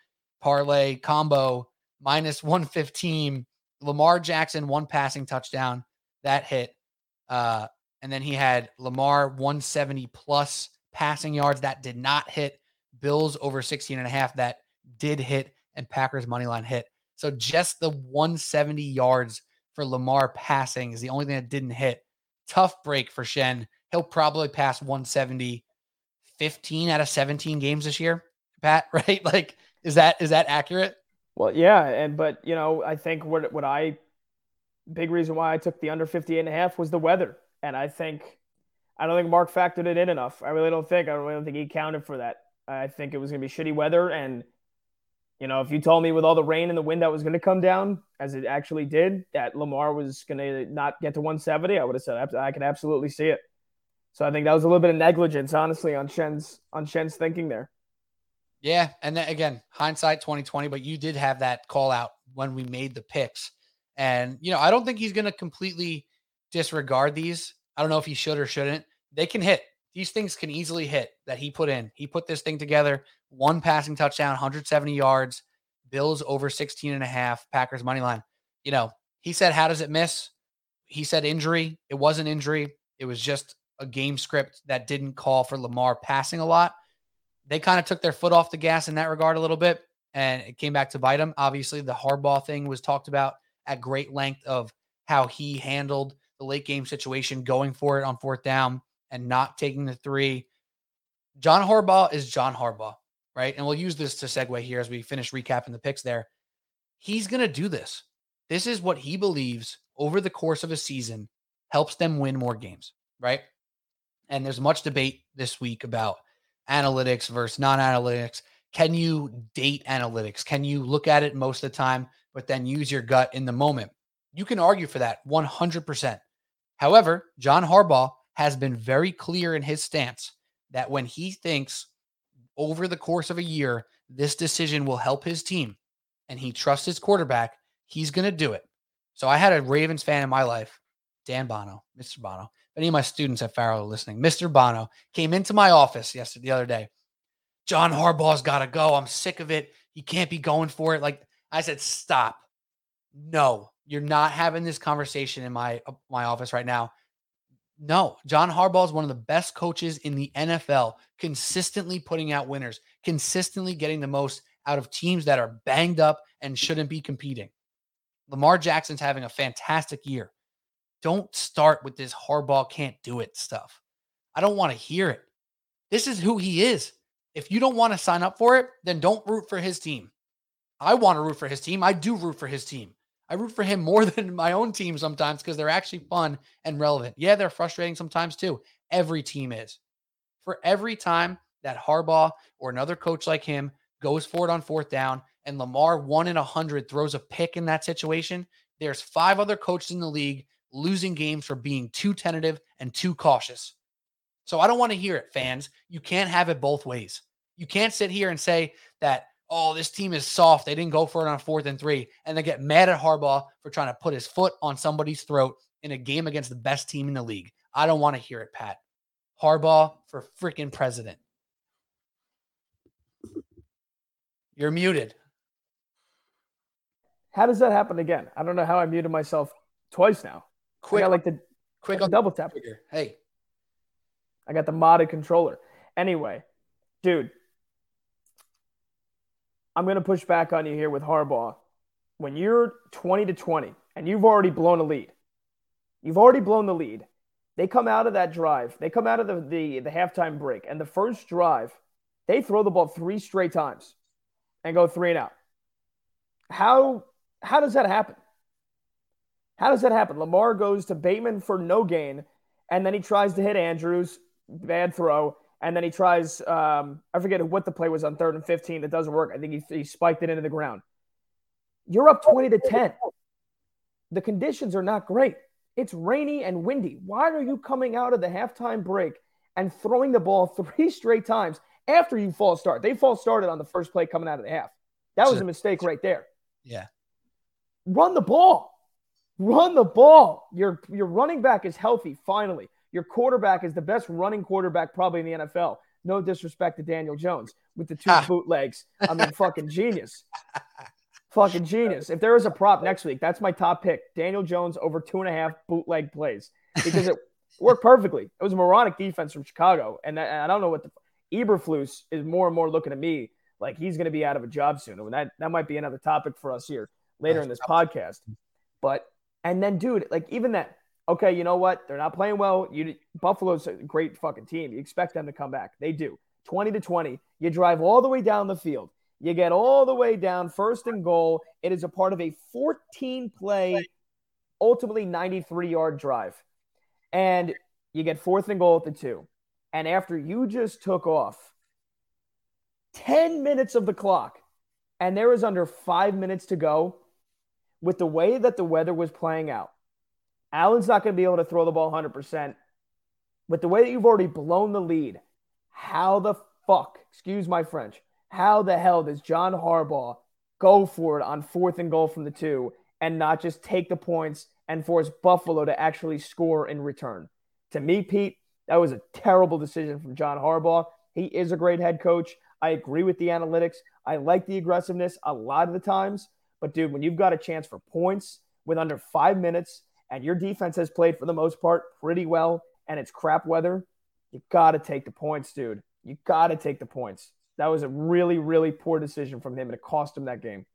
parlay combo minus 115. Lamar Jackson, one passing touchdown. That hit. Uh, and then he had Lamar 170 plus passing yards. That did not hit. Bills over 16 and a half. That did hit. And Packers money line hit. So just the 170 yards for Lamar passing is the only thing that didn't hit. Tough break for Shen. He'll probably pass 170 15 out of 17 games this year. Pat, <laughs> right? Like, is that is that accurate? Well, yeah, and but you know, I think what what I big reason why I took the under 58 and a half was the weather. And I think I don't think Mark factored it in enough. I really don't think. I really don't think he counted for that. I think it was going to be shitty weather and you know, if you told me with all the rain and the wind that was going to come down, as it actually did, that Lamar was going to not get to 170, I would have said I can absolutely see it. So I think that was a little bit of negligence, honestly, on Shen's on Shen's thinking there. Yeah, and then again, hindsight 2020, but you did have that call out when we made the picks. And you know, I don't think he's going to completely disregard these. I don't know if he should or shouldn't. They can hit. These things can easily hit that he put in. He put this thing together, one passing touchdown, 170 yards, Bills over 16 and a half, Packers money line. You know, he said, How does it miss? He said injury. It wasn't injury. It was just a game script that didn't call for Lamar passing a lot they kind of took their foot off the gas in that regard a little bit, and it came back to bite them. Obviously, the Harbaugh thing was talked about at great length of how he handled the late game situation, going for it on fourth down and not taking the three. John Harbaugh is John Harbaugh, right? And we'll use this to segue here as we finish recapping the picks there. He's going to do this. This is what he believes over the course of a season helps them win more games, right? And there's much debate this week about analytics versus non-analytics? Can you date analytics? Can you look at it most of the time, but then use your gut in the moment? You can argue for that 100%. However, John Harbaugh has been very clear in his stance that when he thinks over the course of a year, this decision will help his team and he trusts his quarterback, he's going to do it. So I had a Ravens fan in my life, Dan Bono, Mr. Bono any of my students at Farrell are listening, Mr. Bono came into my office yesterday, the other day. John Harbaugh's got to go. I'm sick of it. He can't be going for it. Like I said, stop. No, you're not having this conversation in my uh, my office right now. No, John Harbaugh is one of the best coaches in the NFL, consistently putting out winners, consistently getting the most out of teams that are banged up and shouldn't be competing. Lamar Jackson's having a fantastic year. Don't start with this Harbaugh can't do it stuff. I don't want to hear it. This is who he is. If you don't want to sign up for it, then don't root for his team. I want to root for his team. I do root for his team. I root for him more <laughs> than my own team sometimes because they're actually fun and relevant. Yeah, they're frustrating sometimes too. Every team is. For every time that Harbaugh or another coach like him goes for it on fourth down and Lamar one in a hundred throws a pick in that situation, there's five other coaches in the league losing games for being too tentative and too cautious. So I don't want to hear it, fans. You can't have it both ways. You can't sit here and say that, oh, this team is soft. They didn't go for it on fourth and three, and they get mad at Harbaugh for trying to put his foot on somebody's throat in a game against the best team in the league. I don't want to hear it, Pat. Harbaugh for freaking president. You're muted. How does that happen again? I don't know how I muted myself twice now. Quick, I like the quick on double tap. Trigger. Hey, I got the modded controller. Anyway, dude, I'm gonna push back on you here with Harbaugh. when you're 20 to 20 and you've already blown a lead, you've already blown the lead. They come out of that drive, they come out of the, the, the halftime break, and the first drive, they throw the ball three straight times and go three and out. How how does that happen? How does that happen? Lamar goes to Bateman for no gain, and then he tries to hit Andrews, bad throw, and then he tries. Um, I forget what the play was on third and fifteen. It doesn't work. I think he, he spiked it into the ground. You're up twenty to ten. The conditions are not great. It's rainy and windy. Why are you coming out of the halftime break and throwing the ball <laughs> three straight times after you false start? They false started on the first play coming out of the half. That was a mistake right there. Yeah. Run the ball. Run the ball. Your your running back is healthy. Finally, your quarterback is the best running quarterback probably in the NFL. No disrespect to Daniel Jones with the two bootlegs. I mean, fucking genius. <laughs> fucking genius. If there is a prop next week, that's my top pick. Daniel Jones over two and a half bootleg plays because it <laughs> worked perfectly. It was a moronic defense from Chicago, and I don't know what the Eberflus is more and more looking at me like he's going to be out of a job soon. And that that might be another topic for us here later in this podcast. But and then, dude, like even that, okay, you know what? They're not playing well. You Buffalo's a great fucking team. You expect them to come back. They do. 20 to 20. You drive all the way down the field. You get all the way down, first and goal. It is a part of a 14 play, ultimately 93 yard drive. And you get fourth and goal at the two. And after you just took off 10 minutes of the clock, and there is under five minutes to go, with the way that the weather was playing out, Allen's not going to be able to throw the ball 100%. With the way that you've already blown the lead, how the fuck, excuse my French, how the hell does John Harbaugh go for it on fourth and goal from the two and not just take the points and force Buffalo to actually score in return? To me, Pete, that was a terrible decision from John Harbaugh. He is a great head coach. I agree with the analytics. I like the aggressiveness a lot of the times. But dude, when you've got a chance for points with under five minutes and your defense has played for the most part pretty well and it's crap weather, you got to take the points, dude. You got to take the points. That was a really, really poor decision from him, and it cost him that game.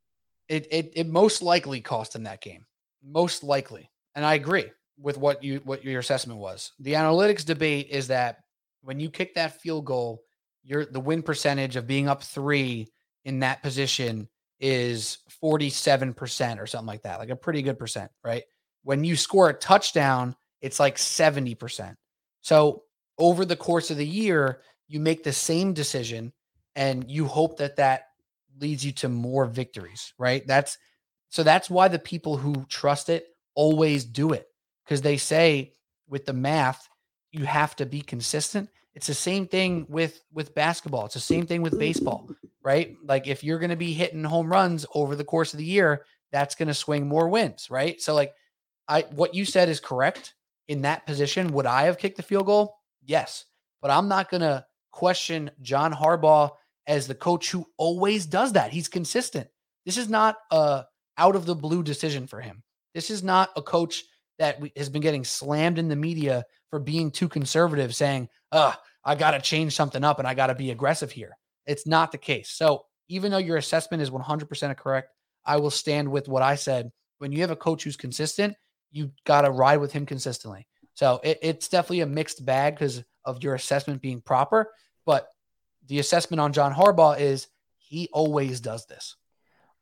It, it it most likely cost him that game, most likely. And I agree with what you what your assessment was. The analytics debate is that when you kick that field goal, your the win percentage of being up three in that position is 47% or something like that, like a pretty good percent, right? When you score a touchdown, it's like 70%. So over the course of the year, you make the same decision and you hope that that leads you to more victories, right? That's so that's why the people who trust it always do it because they say with the math, you have to be consistent it's the same thing with with basketball. It's the same thing with baseball, right? Like if you're going to be hitting home runs over the course of the year, that's going to swing more wins, right? So like I what you said is correct. In that position, would I have kicked the field goal? Yes. But I'm not going to question John Harbaugh as the coach who always does that. He's consistent. This is not a out of the blue decision for him. This is not a coach that has been getting slammed in the media for being too conservative, saying, "Uh, I got to change something up and I got to be aggressive here." It's not the case. So even though your assessment is 100% correct, I will stand with what I said. When you have a coach who's consistent, you got to ride with him consistently. So it, it's definitely a mixed bag because of your assessment being proper. But the assessment on John Harbaugh is he always does this.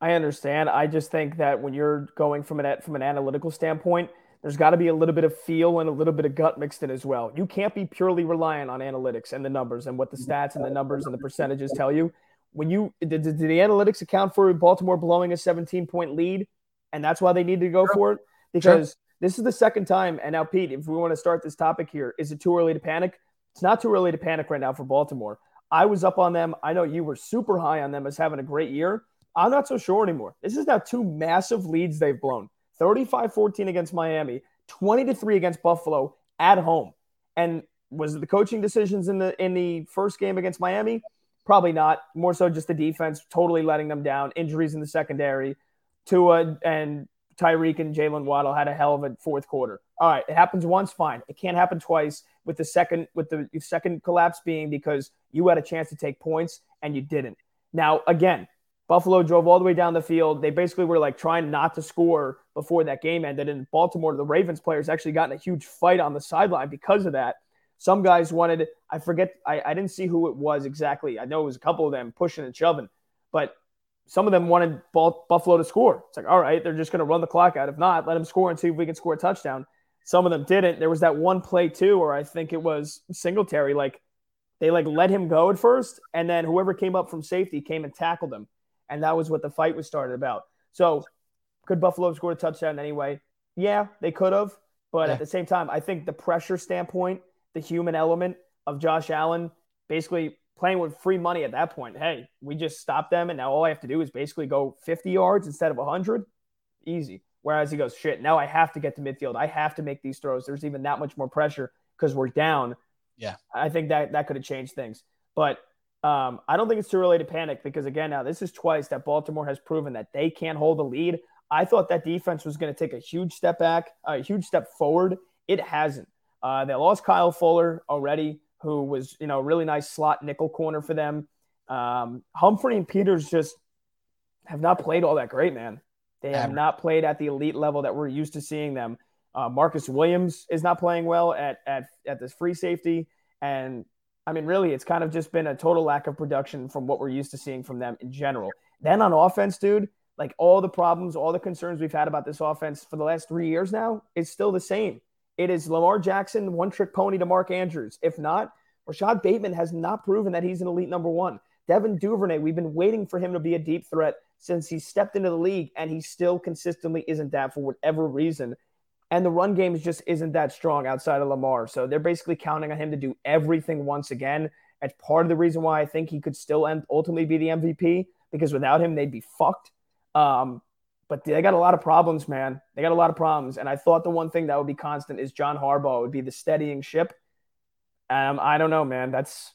I understand. I just think that when you're going from an from an analytical standpoint, there's got to be a little bit of feel and a little bit of gut mixed in as well. You can't be purely reliant on analytics and the numbers and what the stats and the numbers and the percentages tell you. When you did, did the analytics account for Baltimore blowing a 17 point lead, and that's why they need to go for it because sure. this is the second time. And now, Pete, if we want to start this topic here, is it too early to panic? It's not too early to panic right now for Baltimore. I was up on them. I know you were super high on them as having a great year. I'm not so sure anymore. This is now two massive leads they've blown. 35 14 against Miami, 20 to 3 against Buffalo at home. And was it the coaching decisions in the in the first game against Miami? Probably not. More so just the defense totally letting them down. Injuries in the secondary. Tua and Tyreek and Jaylen Waddle had a hell of a fourth quarter. All right, it happens once, fine. It can't happen twice. With the second with the second collapse being because you had a chance to take points and you didn't. Now, again, Buffalo drove all the way down the field. They basically were like trying not to score before that game ended. And Baltimore, the Ravens players actually got in a huge fight on the sideline because of that. Some guys wanted, I forget, I, I didn't see who it was exactly. I know it was a couple of them pushing and shoving, but some of them wanted Buffalo to score. It's like, all right, they're just going to run the clock out. If not, let them score and see if we can score a touchdown. Some of them didn't. There was that one play too, or I think it was Singletary. Like they like let him go at first, and then whoever came up from safety came and tackled him, and that was what the fight was started about. So, could Buffalo have scored a touchdown anyway? Yeah, they could have, but yeah. at the same time, I think the pressure standpoint, the human element of Josh Allen, basically playing with free money at that point. Hey, we just stop them, and now all I have to do is basically go 50 yards instead of 100. Easy. Whereas he goes, shit, now I have to get to midfield. I have to make these throws. There's even that much more pressure because we're down. Yeah. I think that that could have changed things. But um, I don't think it's too early to panic because, again, now this is twice that Baltimore has proven that they can't hold the lead. I thought that defense was going to take a huge step back, a huge step forward. It hasn't. Uh, they lost Kyle Fuller already who was, you know, really nice slot nickel corner for them. Um, Humphrey and Peters just have not played all that great, man. They have not played at the elite level that we're used to seeing them. Uh, Marcus Williams is not playing well at at at this free safety, and I mean, really, it's kind of just been a total lack of production from what we're used to seeing from them in general. Then on offense, dude, like all the problems, all the concerns we've had about this offense for the last three years now, it's still the same. It is Lamar Jackson, one trick pony to Mark Andrews. If not, Rashod Bateman has not proven that he's an elite number one. Devin Duvernay, we've been waiting for him to be a deep threat since he stepped into the league, and he still consistently isn't that for whatever reason. And the run game just isn't that strong outside of Lamar. So they're basically counting on him to do everything once again. That's part of the reason why I think he could still end, ultimately be the MVP because without him, they'd be fucked. Um, but they got a lot of problems, man. They got a lot of problems. And I thought the one thing that would be constant is John Harbaugh would be the steadying ship. Um, I don't know, man. That's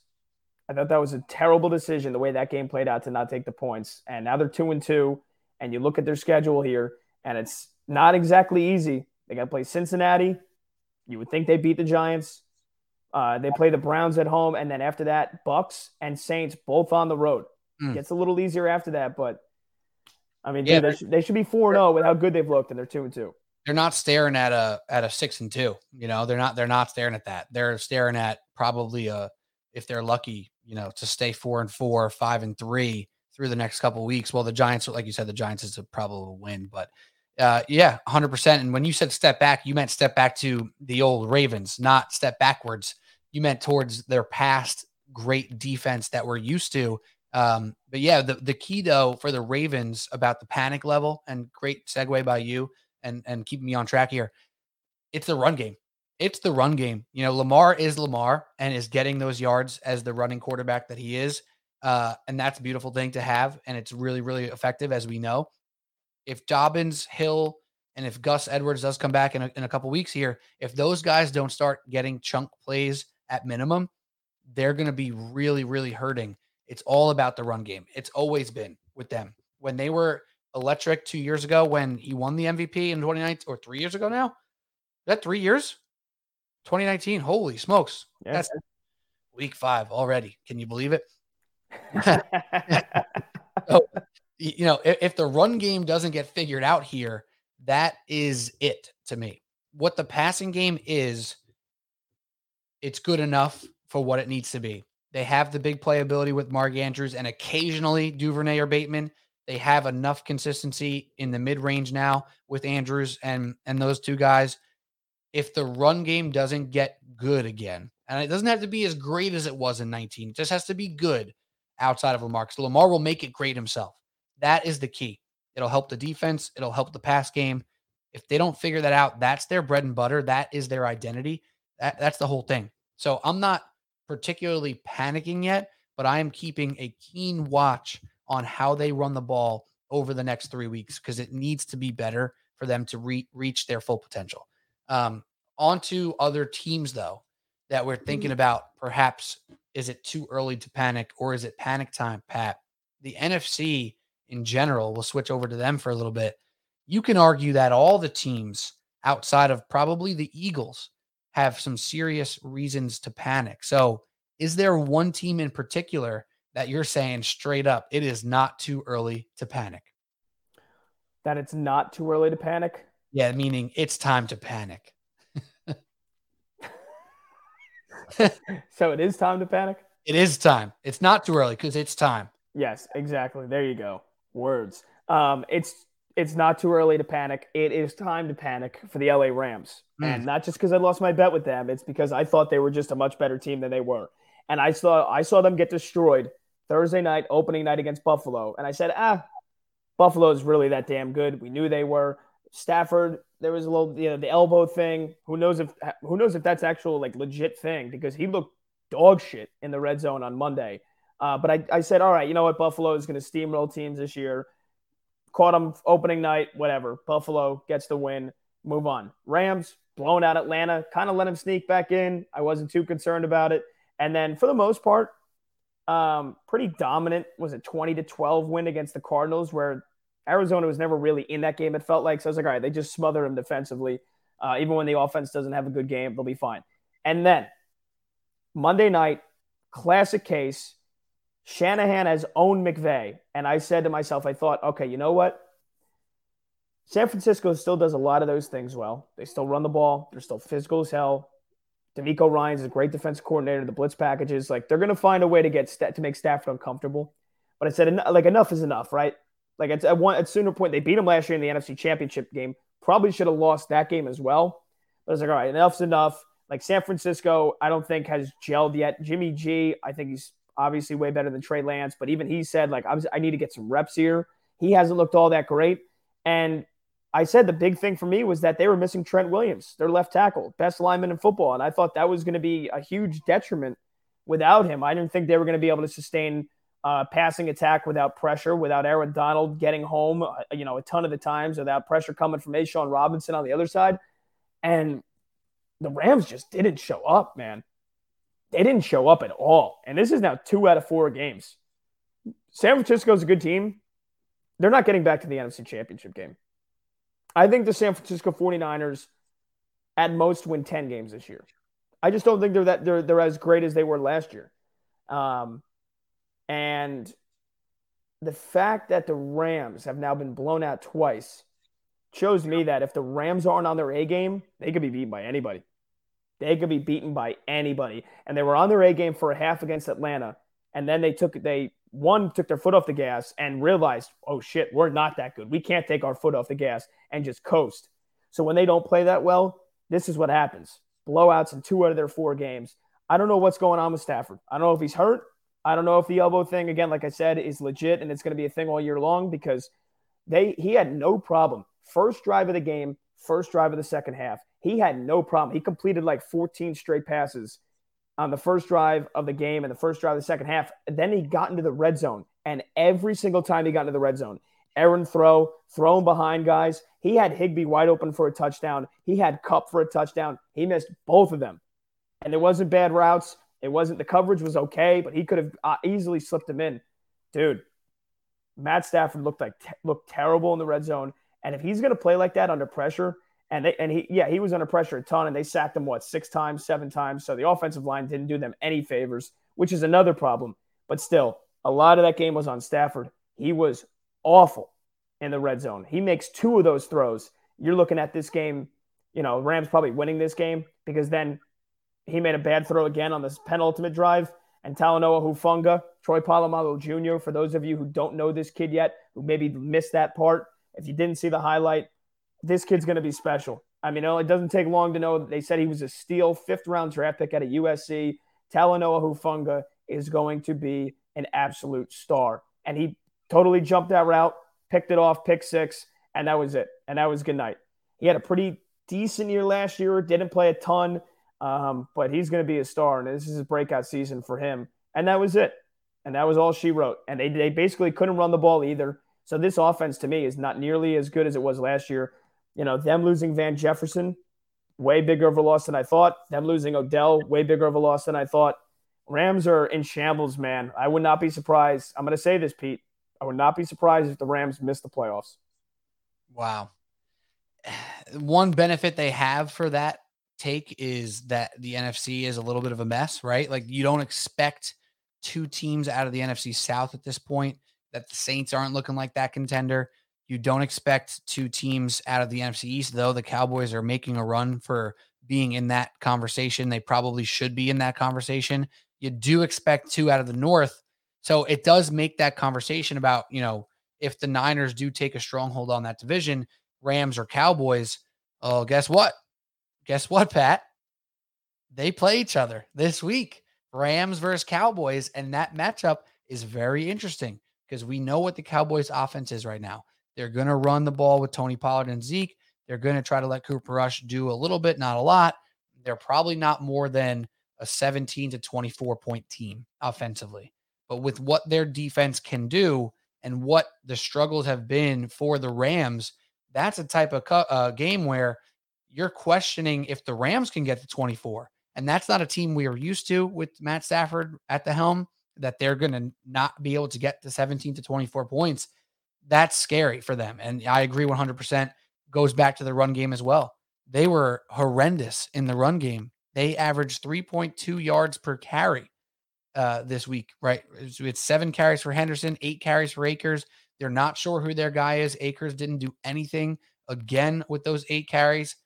I thought that was a terrible decision the way that game played out to not take the points. And now they're two and two, and you look at their schedule here, and it's not exactly easy. They got to play Cincinnati. You would think they beat the Giants. Uh, they play the Browns at home, and then after that, Bucks and Saints both on the road. Mm. Gets a little easier after that, but I mean, yeah, dude, they, should, they should be four zero oh with how good they've looked, and they're two and two. They're not staring at a at a six and two. You know, they're not they're not staring at that. They're staring at probably a if they're lucky, you know, to stay four and four, five and three through the next couple weeks. Well, the Giants, like you said, the Giants is a probable win, but uh, yeah, hundred percent. And when you said step back, you meant step back to the old Ravens, not step backwards. You meant towards their past great defense that we're used to um, but yeah, the, the key though for the Ravens about the panic level and great segue by you and and keeping me on track here. It's the run game. It's the run game. You know, Lamar is Lamar and is getting those yards as the running quarterback that he is. Uh, and that's a beautiful thing to have. And it's really, really effective, as we know. If Dobbins, Hill, and if Gus Edwards does come back in a, in a couple weeks here, if those guys don't start getting chunk plays at minimum, they're going to be really, really hurting it's all about the run game. It's always been with them. When they were electric two years ago, when he won the MVP in 2019 or three years ago now, is that three years? 2019. Holy smokes. Yeah. That's week five already. Can you believe it? <laughs> <laughs> so, you know, if, if the run game doesn't get figured out here, that is it to me. What the passing game is, it's good enough for what it needs to be. They have the big playability with Mark Andrews and occasionally Duvernay or Bateman. They have enough consistency in the mid range now with Andrews and and those two guys. If the run game doesn't get good again, and it doesn't have to be as great as it was in 19, it just has to be good outside of Lamar. So Lamar will make it great himself. That is the key. It'll help the defense. It'll help the pass game. If they don't figure that out, that's their bread and butter. That is their identity. That, that's the whole thing. So I'm not particularly panicking yet, but I am keeping a keen watch on how they run the ball over the next three weeks because it needs to be better for them to re- reach their full potential. Um, on to other teams, though, that we're thinking mm-hmm. about. Perhaps is it too early to panic or is it panic time, Pat? The NFC in general, we'll switch over to them for a little bit. You can argue that all the teams outside of probably the Eagles have some serious reasons to panic. So, is there one team in particular that you're saying straight up it is not too early to panic. That it's not too early to panic? Yeah, meaning it's time to panic. <laughs> so it is time to panic? It is time. It's not too early because it's time. Yes, exactly. There you go. Words. Um, it's it's not too early to panic. It is time to panic for the LA Rams. Mm. And not just because I lost my bet with them, it's because I thought they were just a much better team than they were. And I saw I saw them get destroyed Thursday night, opening night against Buffalo. And I said, ah, Buffalo is really that damn good. We knew they were. Stafford, there was a little, you know, the elbow thing. Who knows if who knows if that's actual like legit thing because he looked dog shit in the red zone on Monday. Uh, but I, I said, all right, you know what? Buffalo is going to steamroll teams this year. Caught them opening night, whatever. Buffalo gets the win. Move on. Rams blown out Atlanta. Kind of let them sneak back in. I wasn't too concerned about it. And then for the most part, um, pretty dominant. Was it 20 to 12 win against the Cardinals, where Arizona was never really in that game. It felt like so. I was like, all right, they just smother them defensively. Uh, even when the offense doesn't have a good game, they'll be fine. And then Monday night, classic case. Shanahan has owned McVay. And I said to myself, I thought, okay, you know what? San Francisco still does a lot of those things well. They still run the ball. They're still physical as hell. DeMeco Ryans a great defense coordinator. The blitz packages, like they're going to find a way to get to make Stafford uncomfortable. But I said, like enough is enough, right? Like at, at one at sooner point, they beat him last year in the NFC Championship game. Probably should have lost that game as well. But I was like, all right, enough's enough. Like San Francisco, I don't think has gelled yet. Jimmy G, I think he's obviously way better than Trey Lance, but even he said like I, was, I need to get some reps here. He hasn't looked all that great, and I said the big thing for me was that they were missing Trent Williams, their left tackle, best lineman in football, and I thought that was going to be a huge detriment without him. I didn't think they were going to be able to sustain uh, passing attack without pressure, without Aaron Donald getting home, uh, you know, a ton of the times, without pressure coming from A'Shawn Robinson on the other side, and the Rams just didn't show up, man they didn't show up at all. And this is now two out of four games. San Francisco is a good team. They're not getting back to the NFC Championship game. I think the San Francisco 49ers at most win 10 games this year. I just don't think they're that they're they're as great as they were last year. Um, and the fact that the Rams have now been blown out twice shows me that if the Rams aren't on their A game, they could be beaten by anybody. They could be beaten by anybody. And they were on their A game for a half against Atlanta. And then they took they one took their foot off the gas and realized, oh shit, we're not that good. We can't take our foot off the gas and just coast. So when they don't play that well, this is what happens. Blowouts in two out of their four games. I don't know what's going on with Stafford. I don't know if he's hurt. I don't know if the elbow thing, again, like I said, is legit and it's going to be a thing all year long because they he had no problem. First drive of the game, first drive of the second half. He had no problem. He completed like 14 straight passes on the first drive of the game and the first drive of the second half. Then he got into the red zone. And every single time he got into the red zone, Aaron throw, thrown behind guys. He had Higbee wide open for a touchdown. He had Kupp for a touchdown. He missed both of them. And it wasn't bad routes. It wasn't the coverage was okay, but he could have uh, easily slipped him in. Dude, Matt Stafford looked like looked terrible in the red zone. And if he's going to play like that under pressure, and they and he yeah he was under pressure a ton and they sacked him what six times seven times. So the offensive line didn't do them any favors which is another problem. But still a lot of that game was on Stafford. He was awful in the red zone. He makes two of those throws. You're looking at this game you know Rams probably winning this game because then he made a bad throw again on this penultimate drive. And Talanoa Hufanga Troy Polamalu Jr. for those of you who don't know this kid yet who maybe missed that part if you didn't see the highlight this kid's going to be special. I mean, it doesn't take long to know that they said he was a steal, fifth round draft pick at a USC. Talanoa Hufanga is going to be an absolute star. And he totally jumped that route, picked it off, pick six, and that was it. And that was good night. He had a pretty decent year last year, didn't play a ton, um, but he's going to be a star. And this is a breakout season for him. And that was it. And that was all she wrote. And they, they basically couldn't run the ball either. So this offense to me is not nearly as good as it was last year. You know, them losing Van Jefferson, way bigger of a loss than I thought. Them losing Odell, way bigger of a loss than I thought. Rams are in shambles, man. I would not be surprised. I'm going to say this, Pete. I would not be surprised if the Rams miss the playoffs. Wow. One benefit they have for that take is that the NFC is a little bit of a mess, right? Like you don't expect two teams out of the NFC South at this point. That the Saints aren't looking like that contender. You don't expect two teams out of the NFC East, though. The Cowboys are making a run for being in that conversation. They probably should be in that conversation. You do expect two out of the North. So it does make that conversation about, you know, if the Niners do take a stronghold on that division, Rams or Cowboys, oh, guess what? Guess what, Pat? They play each other this week. Rams versus Cowboys. And that matchup is very interesting because we know what the Cowboys offense is right now. They're going to run the ball with Tony Pollard and Zeke. They're going to try to let Cooper Rush do a little bit, not a lot. They're probably not more than a 17 to 24 point team offensively. But with what their defense can do and what the struggles have been for the Rams, that's a type of uh, game where you're questioning if the Rams can get to 24. And that's not a team we are used to with Matt Stafford at the helm, that they're going to not be able to get to 17 to 24 points. That's scary for them. And I agree 100%. Goes back to the run game as well. They were horrendous in the run game. They averaged 3.2 yards per carry uh, this week, right? It's seven carries for Henderson, eight carries for Akers. They're not sure who their guy is. Akers didn't do anything again with those eight carries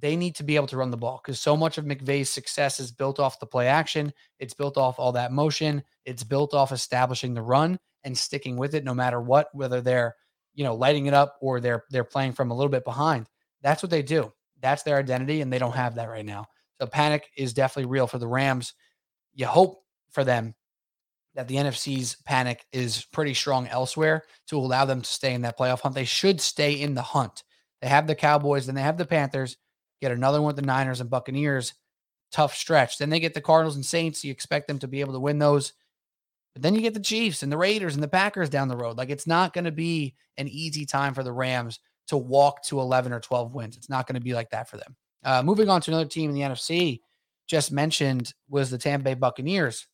they need to be able to run the ball because so much of McVay's success is built off the play action. It's built off all that motion. It's built off establishing the run and sticking with it no matter what, whether they're, you know, lighting it up or they're they're playing from a little bit behind. That's what they do. That's their identity, and they don't have that right now. So panic is definitely real for the Rams. You hope for them that the NFC's panic is pretty strong elsewhere to allow them to stay in that playoff hunt. They should stay in the hunt. They have the Cowboys, and they have the Panthers get another one with the Niners and Buccaneers. Tough stretch. Then they get the Cardinals and Saints. You expect them to be able to win those. But then you get the Chiefs and the Raiders and the Packers down the road. Like it's not going to be an easy time for the Rams to walk to 11 or 12 wins. It's not going to be like that for them. Uh, moving on to another team in the NFC, just mentioned was the Tampa Bay Buccaneers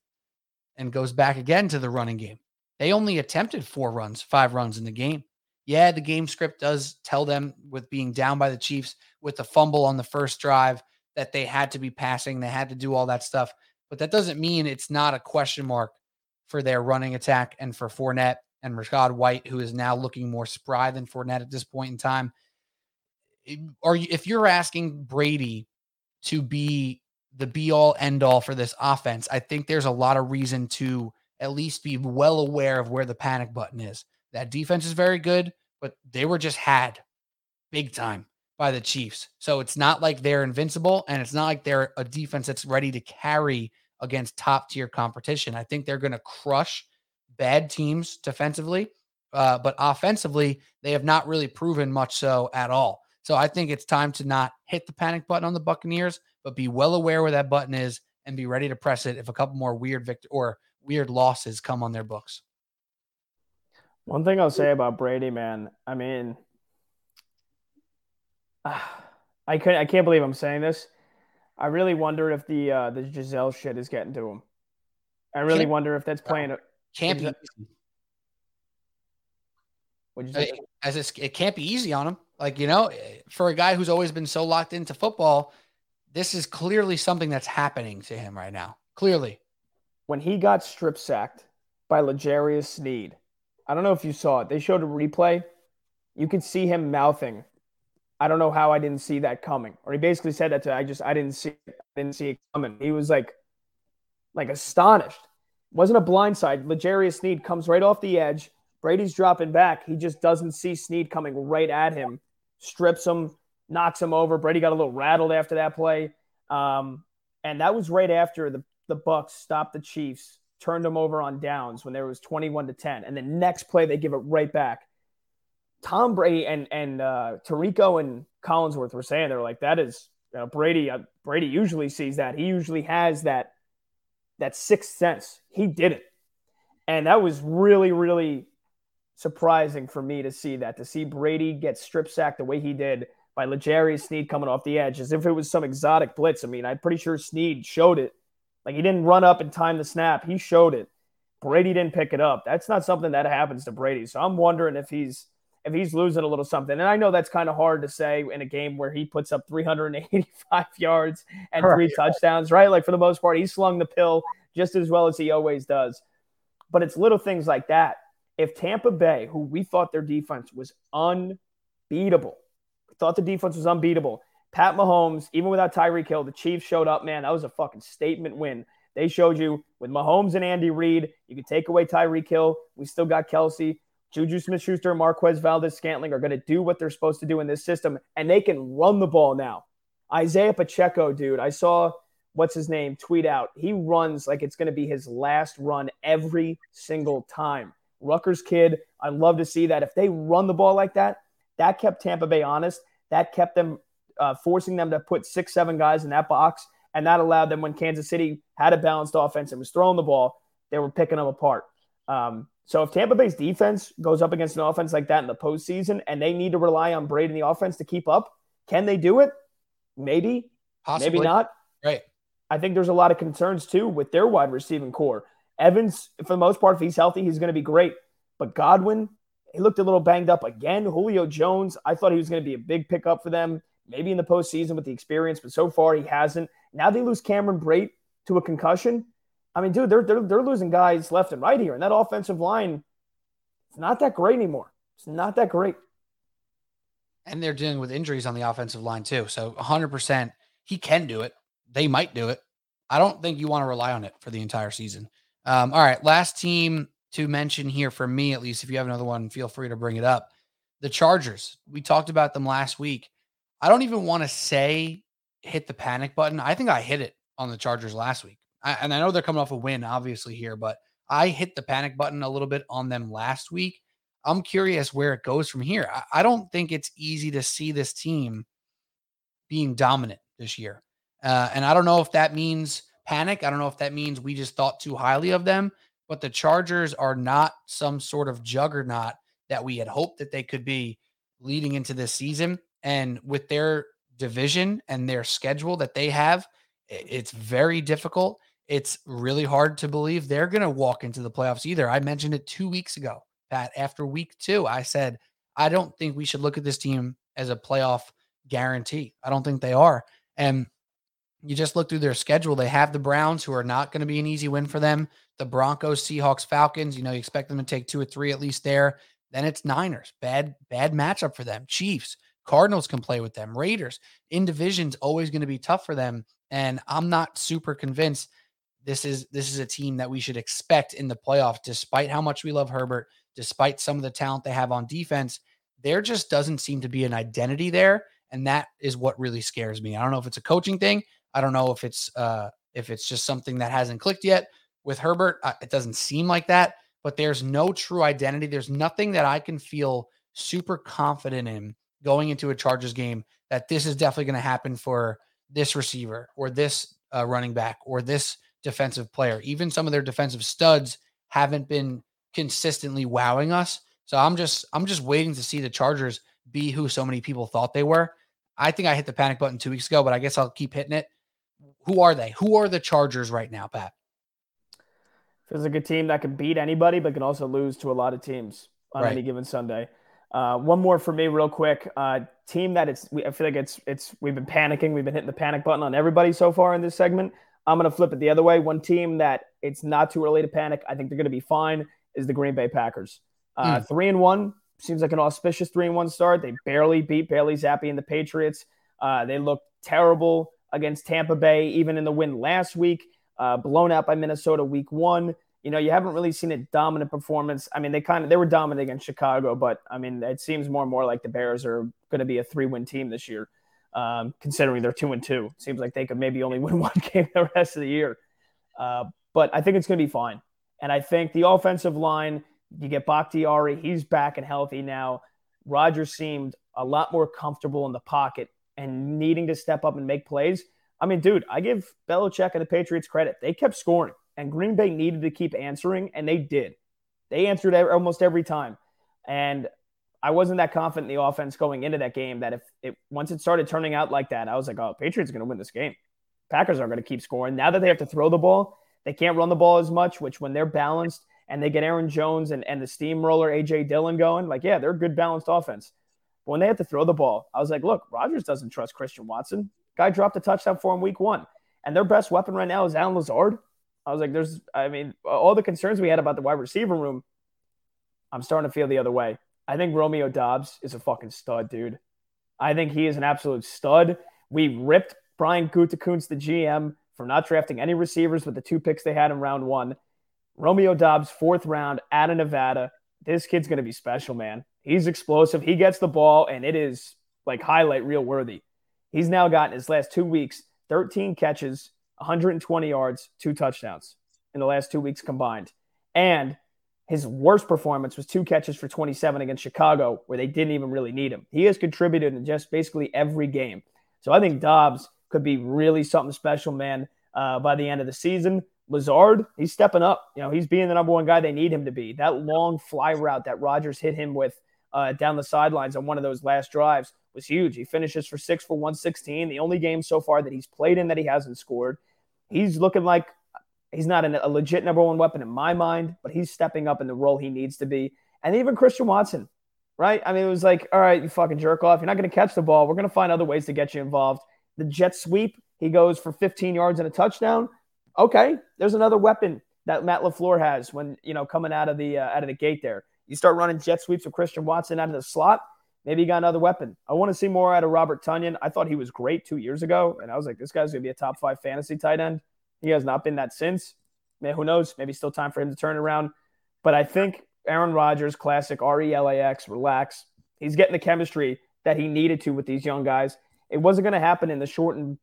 and goes back again to the running game. They only attempted four runs, five runs in the game. Yeah, the game script does tell them with being down by the Chiefs with the fumble on the first drive that they had to be passing, they had to do all that stuff. But that doesn't mean it's not a question mark for their running attack and for Fournette and Rachaad White, who is now looking more spry than Fournette at this point in time. Or if you're asking Brady to be the be all end all for this offense, I think there's a lot of reason to at least be well aware of where the panic button is. That defense is very good but they were just had big time by the Chiefs. So it's not like they're invincible and it's not like they're a defense that's ready to carry against top tier competition. I think they're going to crush bad teams defensively, uh, but offensively, they have not really proven much so at all. So I think it's time to not hit the panic button on the Buccaneers, but be well aware where that button is and be ready to press it if a couple more weird victor or weird losses come on their books. One thing I'll say about Brady, man, I mean, <sighs> I could I can't believe I'm saying this. I really wonder if the uh, the Gisele shit is getting to him. I really wonder if that's playing. A, can't be. You say? As it's, it can't be easy on him. Like you know, for a guy who's always been so locked into football, this is clearly something that's happening to him right now. Clearly, when he got strip sacked by L'Jarius Sneed, I don't know if you saw it. They showed a replay. You could see him mouthing, I don't know how I didn't see that coming. Or he basically said that to I just I didn't see. I didn't see it coming. He was like like astonished. Wasn't a blindside. L'Jarius Sneed comes right off the edge. Brady's dropping back. He just doesn't see Sneed coming right at him. Strips him, knocks him over. Brady got a little rattled after that play. Um, and that was right after the, the Bucks stopped the Chiefs turned them over on downs when there was 21 to 10. And the next play, they give it right back. Tom Brady and and uh, Tirico and Collinsworth were saying they're like that is Brady. Uh, Brady usually sees that. He usually has that that sixth sense. He didn't, and that was really really surprising for me to see that to see Brady get strip sacked the way he did by L'Jarius Sneed coming off the edge as if it was some exotic blitz. I mean, I'm pretty sure Sneed showed it like he didn't run up and time the snap. He showed it. Brady didn't pick it up. That's not something that happens to Brady. So I'm wondering if he's if he's losing a little something. And I know that's kind of hard to say in a game where he puts up 385 <laughs> yards and three touchdowns, right? Like for the most part, he slung the pill just as well as he always does. But it's little things like that. If Tampa Bay, who we thought their defense was unbeatable, thought the defense was unbeatable. Pat Mahomes, even without Tyreek Hill, the Chiefs showed up, man. That was a fucking statement win. They showed you with Mahomes and Andy Reid, you can take away Tyreek Hill. We still got Kelce. Juju Smith Schuster, Marquez Valdes Scantling are going to do what they're supposed to do in this system, and they can run the ball now. Isaiah Pacheco, dude, I saw what's his name tweet out. He runs like it's going to be his last run every single time. Rutgers kid, I love to see that. If they run the ball like that, that kept Tampa Bay honest. That kept them uh, forcing them to put six, seven guys in that box. And that allowed them when Kansas City had a balanced offense and was throwing the ball, they were picking them apart. Um, so if Tampa Bay's defense goes up against an offense like that in the postseason and they need to rely on Brady in the offense to keep up, can they do it? Maybe, Possibly. maybe not. Right. I think there's a lot of concerns too with their wide receiving core. Evans, for the most part, if he's healthy, he's going to be great. But Godwin, he looked a little banged up again. Julio Jones, I thought he was going to be a big pickup for them, maybe in the postseason with the experience, but so far he hasn't. Now they lose Cameron Brate to a concussion. I mean, dude, they're, they're, they're losing guys left and right here. And that offensive line, it's not that great anymore. It's not that great. And they're dealing with injuries on the offensive line, too. So 100%, he can do it. They might do it. I don't think you want to rely on it for the entire season. Um, all right. Last team to mention here for me, at least. If you have another one, feel free to bring it up. The Chargers. We talked about them last week. I don't even want to say hit the panic button. I think I hit it on the Chargers last week. I, and I know they're coming off a win, obviously, here, but I hit the panic button a little bit on them last week. I'm curious where it goes from here. I, I don't think it's easy to see this team being dominant this year. Uh, and I don't know if that means panic. I don't know if that means we just thought too highly of them, but the Chargers are not some sort of juggernaut that we had hoped that they could be leading into this season. And with their division and their schedule that they have, it's very difficult. It's really hard to believe they're going to walk into the playoffs either. I mentioned it two weeks ago, Pat. After week two, I said, I don't think we should look at this team as a playoff guarantee. I don't think they are. And you just look through their schedule. They have the Browns, who are not going to be an easy win for them. The Broncos, Seahawks, Falcons. You know, you expect them to take two or three at least there. Then it's Niners. Bad, bad matchup for them. Chiefs, Cardinals can play with them. Raiders in divisions always going to be tough for them. And I'm not super convinced this is this is a team that we should expect in the playoff, despite how much we love Herbert, despite some of the talent they have on defense. There just doesn't seem to be an identity there, and that is what really scares me. I don't know if it's a coaching thing. I don't know if it's uh, if it's just something that hasn't clicked yet with Herbert. Uh, it doesn't seem like that, but there's no true identity. There's nothing that I can feel super confident in going into a Chargers game that this is definitely going to happen for this receiver or this uh, running back or this defensive player. Even some of their defensive studs haven't been consistently wowing us. So I'm just I'm just waiting to see the Chargers be who so many people thought they were. I think I hit the panic button two weeks ago, but I guess I'll keep hitting it. Who are they? Who are the Chargers right now, Pat? Like a team that can beat anybody, but can also lose to a lot of teams on right. any given Sunday. Uh, one more for me, real quick. Uh, team that it's we, I feel like it's it's we've been panicking. We've been hitting the panic button on everybody so far in this segment. I'm going to flip it the other way. One team that it's not too early to panic. I think they're going to be fine. Is the Green Bay Packers. Uh, mm. Three and one seems like an auspicious three and one start. They barely beat Bailey Zappe and the Patriots. Uh, they looked terrible against Tampa Bay, even in the win last week. Uh, blown out by Minnesota week one. You know, you haven't really seen a dominant performance. I mean, they kind of they were dominant against Chicago, but I mean, it seems more and more like the Bears are going to be a three win team this year um, considering they're two and two. Seems like they could maybe only win <laughs> one game the rest of the year. Uh, but I think it's going to be fine. And I think the offensive line, you get Bakhtiari, he's back and healthy now. Rodgers seemed a lot more comfortable in the pocket and needing to step up and make plays. I mean, dude, I give Belichick and the Patriots credit. They kept scoring, and Green Bay needed to keep answering, and they did. They answered almost every time. And I wasn't that confident in the offense going into that game that if it once it started turning out like that, I was like, oh, Patriots are going to win this game. Packers are going to keep scoring. Now that they have to throw the ball, they can't run the ball as much, which when they're balanced and they get Aaron Jones and, and the steamroller AJ Dillon going, like, yeah, they're a good balanced offense. But when they had to throw the ball, I was like, look, Rodgers doesn't trust Christian Watson. Guy dropped a touchdown for him week one. And their best weapon right now is Allen Lazard. I was like, there's, I mean, all the concerns we had about the wide receiver room, I'm starting to feel the other way. I think Romeo Doubs is a fucking stud, dude. I think he is an absolute stud. We ripped Brian Gutekunst, the GM, for not drafting any receivers with the two picks they had in round one. Romeo Doubs, fourth round out of Nevada. This kid's going to be special, man. He's explosive. He gets the ball, and it is like highlight reel worthy. He's now gotten his last two weeks 13 catches, 120 yards, two touchdowns in the last two weeks combined. And his worst performance was two catches for 27 against Chicago, where they didn't even really need him. He has contributed in just basically every game. So I think Doubs could be really something special, man, uh, by the end of the season. Lazard, he's stepping up. You know, he's being the number one guy they need him to be. That long fly route that Rodgers hit him with uh, down the sidelines on one of those last drives was huge. He finishes for six for 116. The only game so far that he's played in that he hasn't scored. He's looking like he's not a legit number one weapon in my mind, but he's stepping up in the role he needs to be. And even Christian Watson, right? I mean, it was like, all right, you fucking jerk off. You're not going to catch the ball. We're going to find other ways to get you involved. The jet sweep, he goes for 15 yards and a touchdown. Okay, there's another weapon that Matt LaFleur has when you know coming out of the uh, out of the gate there. You start running jet sweeps with Christian Watson out of the slot. Maybe you got another weapon. I want to see more out of Robert Tonyan. I thought he was great two years ago, and I was like, this guy's gonna be a top five fantasy tight end. He has not been that since. Man, who knows? Maybe still time for him to turn around. But I think Aaron Rodgers, classic R E L A X, relax. He's getting the chemistry that he needed to with these young guys. It wasn't going to happen in the shortened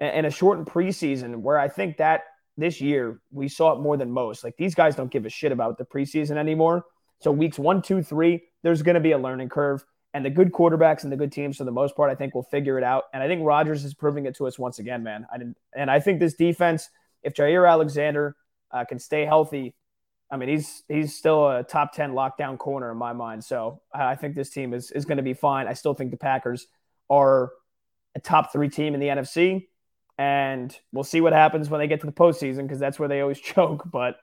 in a shortened preseason where I think that this year we saw it more than most. Like these guys don't give a shit about the preseason anymore. So weeks one, two, three, there's going to be a learning curve. And the good quarterbacks and the good teams, for the most part, I think will figure it out. And I think Rodgers is proving it to us once again, man. I didn't, and I think this defense, if Jaire Alexander uh, can stay healthy, I mean, he's he's still a top ten lockdown corner in my mind. So I think this team is is going to be fine. I still think the Packers are a top three team in the NFC, and we'll see what happens when they get to the postseason because that's where they always <laughs> choke. But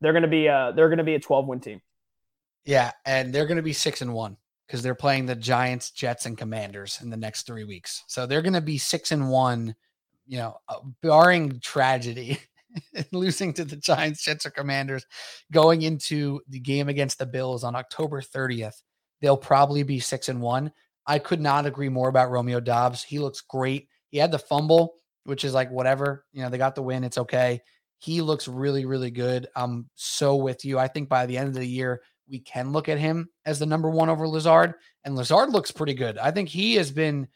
they're going to be a they're going to be a twelve win team. Yeah, and they're going to be six and one because they're playing the Giants, Jets, and Commanders in the next three weeks. So they're going to be six and one. You know, uh, barring tragedy, <laughs> losing to the Giants, Jets, or Commanders, going into the game against the Bills on October 30th, they'll probably be six and one. I could not agree more about Romeo Doubs. He looks great. He had the fumble, which is like whatever. You know, they got the win. It's okay. He looks really, really good. I'm so with you. I think by the end of the year, we can look at him as the number one over Lazard. And Lazard looks pretty good. I think he has been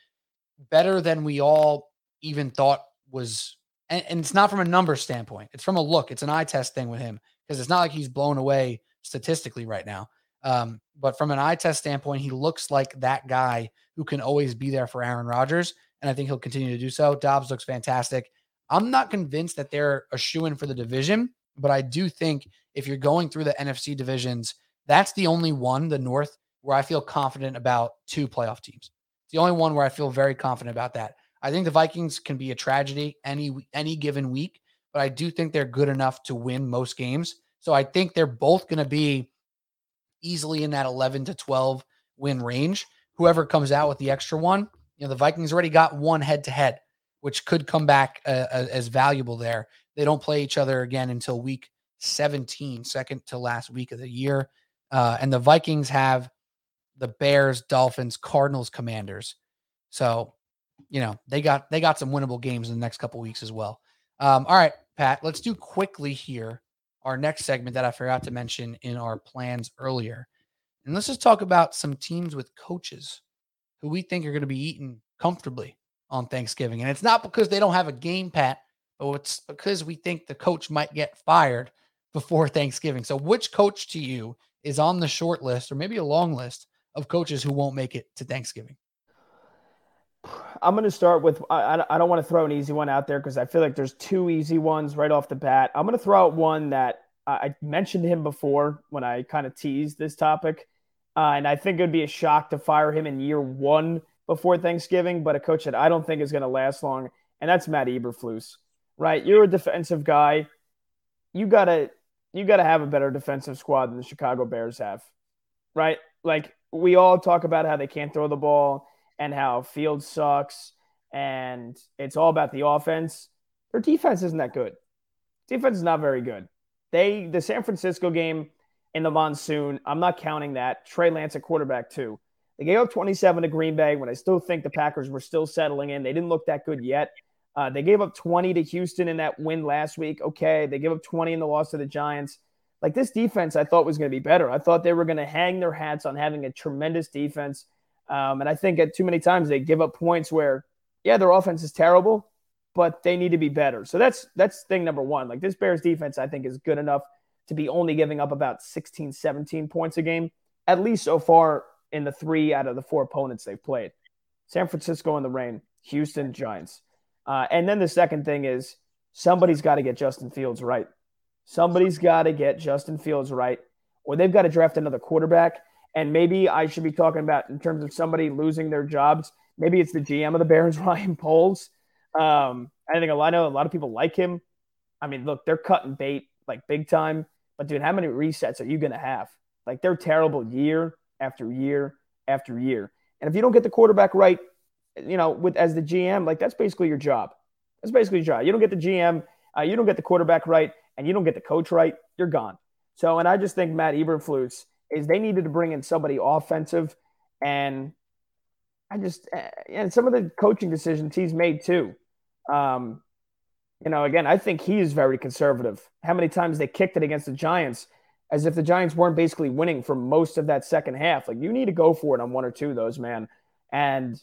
better than we all even thought was. And, and it's not from a number standpoint, it's from a look. It's an eye test thing with him because it's not like he's blown away statistically right now. Um, but from an eye test standpoint, he looks like that guy who can always be there for Aaron Rodgers. And I think he'll continue to do so. Doubs looks fantastic. I'm not convinced that they're a shoe in for the division, but I do think if you're going through the NFC divisions, that's the only one, the North, where I feel confident about two playoff teams. It's the only one where I feel very confident about that. I think the Vikings can be a tragedy any any given week, but I do think they're good enough to win most games. So I think they're both going to be easily in that 11 to 12 win range. Whoever comes out with the extra one, you know, the Vikings already got one head to head, which could come back uh, as valuable there. They don't play each other again until week 17, second to last week of the year. Uh, and the Vikings have the Bears, Dolphins, Cardinals, Commanders. So, you know, they got they got some winnable games in the next couple weeks as well. Um, all right, Pat, let's do quickly here our next segment that I forgot to mention in our plans earlier. And let's just talk about some teams with coaches who we think are going to be eating comfortably on Thanksgiving. And it's not because they don't have a game, Pat, but it's because we think the coach might get fired before <laughs> Thanksgiving. So, which coach to you is on the short list or maybe a long list of coaches who won't make it to Thanksgiving? I'm going to start with I, I don't want to throw an easy one out there because I feel like there's two easy ones right off the bat. I'm going to throw out one that I mentioned him before when I kind of teased this topic. Uh, and I think it would be a shock to fire him in year one before Thanksgiving, but a coach that I don't think is going to last long, and that's Matt Eberflus, right? You're a defensive guy. You got to you got to have a better defensive squad than the Chicago Bears have, right? Like we all talk about how they can't throw the ball and how Fields sucks and it's all about the offense. Their defense isn't that good. Defense is not very good. They the San Francisco game in the monsoon, I'm not counting that. Trey Lance at quarterback too. They gave up 27 to Green Bay when I still think the Packers were still settling in. They didn't look that good yet. Uh, they gave up 20 to Houston in that win last week. Okay. They gave up 20 in the loss to the Giants. Like this defense, I thought was going to be better. I thought they were going to hang their hats on having a tremendous defense. Um, and I think at too many times they give up points where, yeah, their offense is terrible, but they need to be better. So that's that's thing number one. Like this Bears defense, I think is good enough to be only giving up about 16, 17 points a game, at least so far in the three out of the four opponents they've played. San Francisco in the rain, Houston Giants. Uh, and then the second thing is somebody's got to get Justin Fields right. Somebody's got to get Justin Fields right, or they've got to draft another quarterback. And maybe I should be talking about in terms of somebody losing their jobs. Maybe it's the GM of the Bears, <laughs> Ryan Poles. Um, I think a lot, I know a lot of people like him. I mean, look, they're cutting bait like big time. But dude, how many resets are you going to have? Like they're terrible year after year after year. And if you don't get the quarterback right, you know, with as the GM, like that's basically your job. That's basically your job. You don't get the GM, uh, you don't get the quarterback right, and you don't get the coach right, you're gone. So, and I just think Matt Eberflus is they needed to bring in somebody offensive, and I just uh, and some of the coaching decisions he's made too. Um, you know, again, I think he is very conservative. How many times they kicked it against the Giants, as if the Giants weren't basically winning for most of that second half. Like you need to go for it on one or two of those, man. And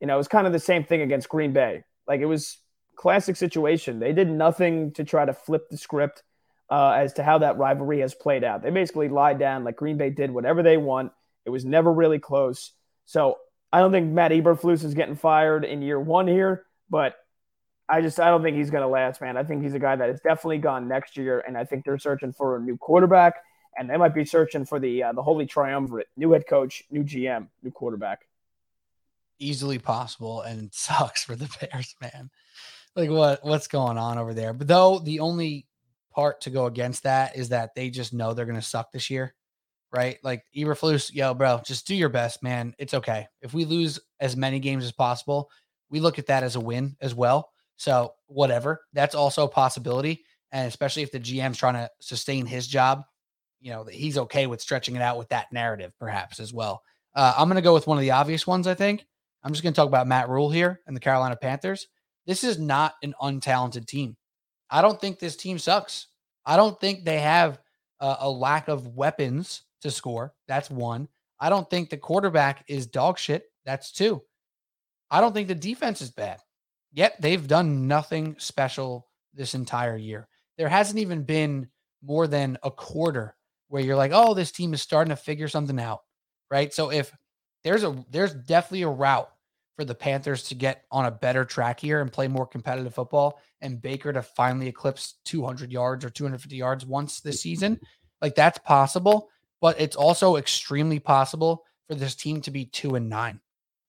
you know, it was kind of the same thing against Green Bay. Like it was classic situation. They did nothing to try to flip the script uh, as to how that rivalry has played out. They basically lied down like Green Bay did whatever they want. It was never really close. So I don't think Matt Eberflus is getting fired in year one here, but I just I don't think he's going to last, man. I think he's a guy that is definitely gone next year, and I think they're searching for a new quarterback, and they might be searching for the uh, the holy triumvirate: new head coach, new GM, new quarterback easily possible and <laughs> sucks for the Bears, man. Like what what's going on over there? But though the only part to go against that is that they just know they're gonna suck this year, right? Like Eberflus, yo, bro, just do your best, man. It's okay. If we lose as many games as possible, we look at that as a win as well. So whatever, that's also a possibility. And especially if the GM's trying to sustain his job, you know, he's okay with stretching it out with that narrative, perhaps as well. Uh, I'm going to go with one of the obvious ones, I think. I'm just going to talk about Matt Rhule here and the Carolina Panthers. This is not an untalented team. I don't think this team sucks. I don't think they have a, a lack of weapons to score. That's one. I don't think the quarterback is dog shit. That's two. I don't think the defense is bad. Yet they've done nothing special this entire year. There hasn't even been more than a quarter where you're like, oh, this team is starting to figure something out. Right. So if there's a there's definitely a route for the Panthers to get on a better track here and play more competitive football and Baker to finally eclipse 200 yards or 250 yards once this season. Like that's possible, but it's also extremely possible for this team to be 2 and 9.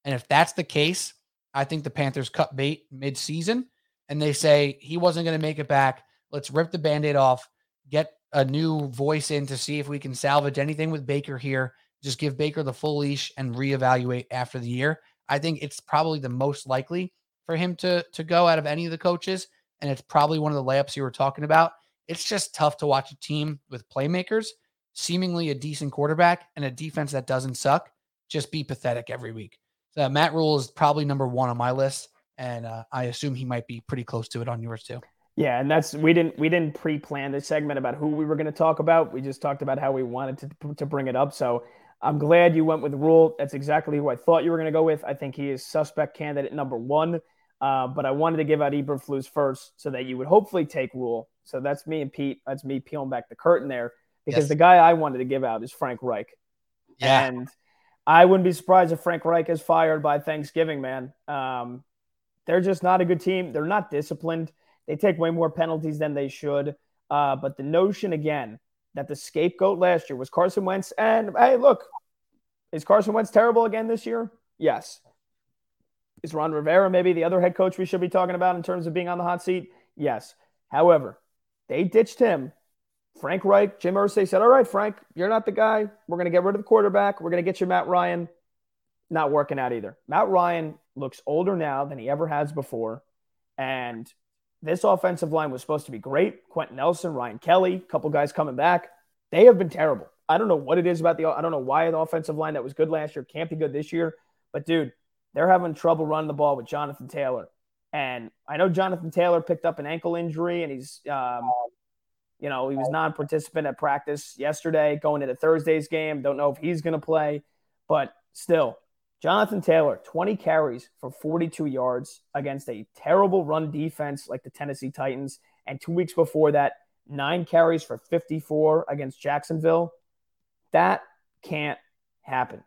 And if that's the case, I think the Panthers cut bait mid-season and they say he wasn't going to make it back. Let's rip the band-aid off, get a new voice in to see if we can salvage anything with Baker here just give Baker the full leash and reevaluate after the year. I think it's probably the most likely for him to to go out of any of the coaches, and it's probably one of the layups you were talking about. It's just tough to watch a team with playmakers, seemingly a decent quarterback, and a defense that doesn't suck just be pathetic every week. So Matt Rhule is probably number one on my list, and uh, I assume he might be pretty close to it on yours too. Yeah, and that's we didn't we didn't pre-plan this segment about who we were going to talk about. We just talked about how we wanted to to bring it up. So I'm glad you went with Rhule. That's exactly who I thought you were going to go with. I think he is suspect candidate number one. Uh, but I wanted to give out Eberflus first so that you would hopefully take Rhule. So that's me and Pete. That's me peeling back the curtain there because yes. the guy I wanted to give out is Frank Reich. Yeah. And I wouldn't be surprised if Frank Reich is fired by Thanksgiving, man. Um, they're just not a good team. They're not disciplined. They take way more penalties than they should. Uh, but the notion, again, that the scapegoat last year was Carson Wentz. And hey, look, is Carson Wentz terrible again this year? Yes. Is Ron Rivera maybe the other head coach we should be talking about in terms of being on the hot seat? Yes. However, they ditched him Frank Reich, Jim Irsay said, All right, Frank, you're not the guy. We're going to get rid of the quarterback. We're going to get you Matt Ryan. Not working out either. Matt Ryan looks older now than he ever has before. And this offensive line was supposed to be great. Quenton Nelson, Ryan Kelly, couple guys coming back. They have been terrible. I don't know what it is about the. I don't know why the offensive line that was good last year can't be good this year. But dude, they're having trouble running the ball with Jonathan Taylor. And I know Jonathan Taylor picked up an ankle injury, and he's, um, you know, he was non-participant at practice yesterday, going into Thursday's game. Don't know if he's going to play, but still, Jonathan Taylor, 20 carries for 42 yards against a terrible run defense like the Tennessee Titans, and two weeks before that, nine carries for 54 against Jacksonville. That can't happen.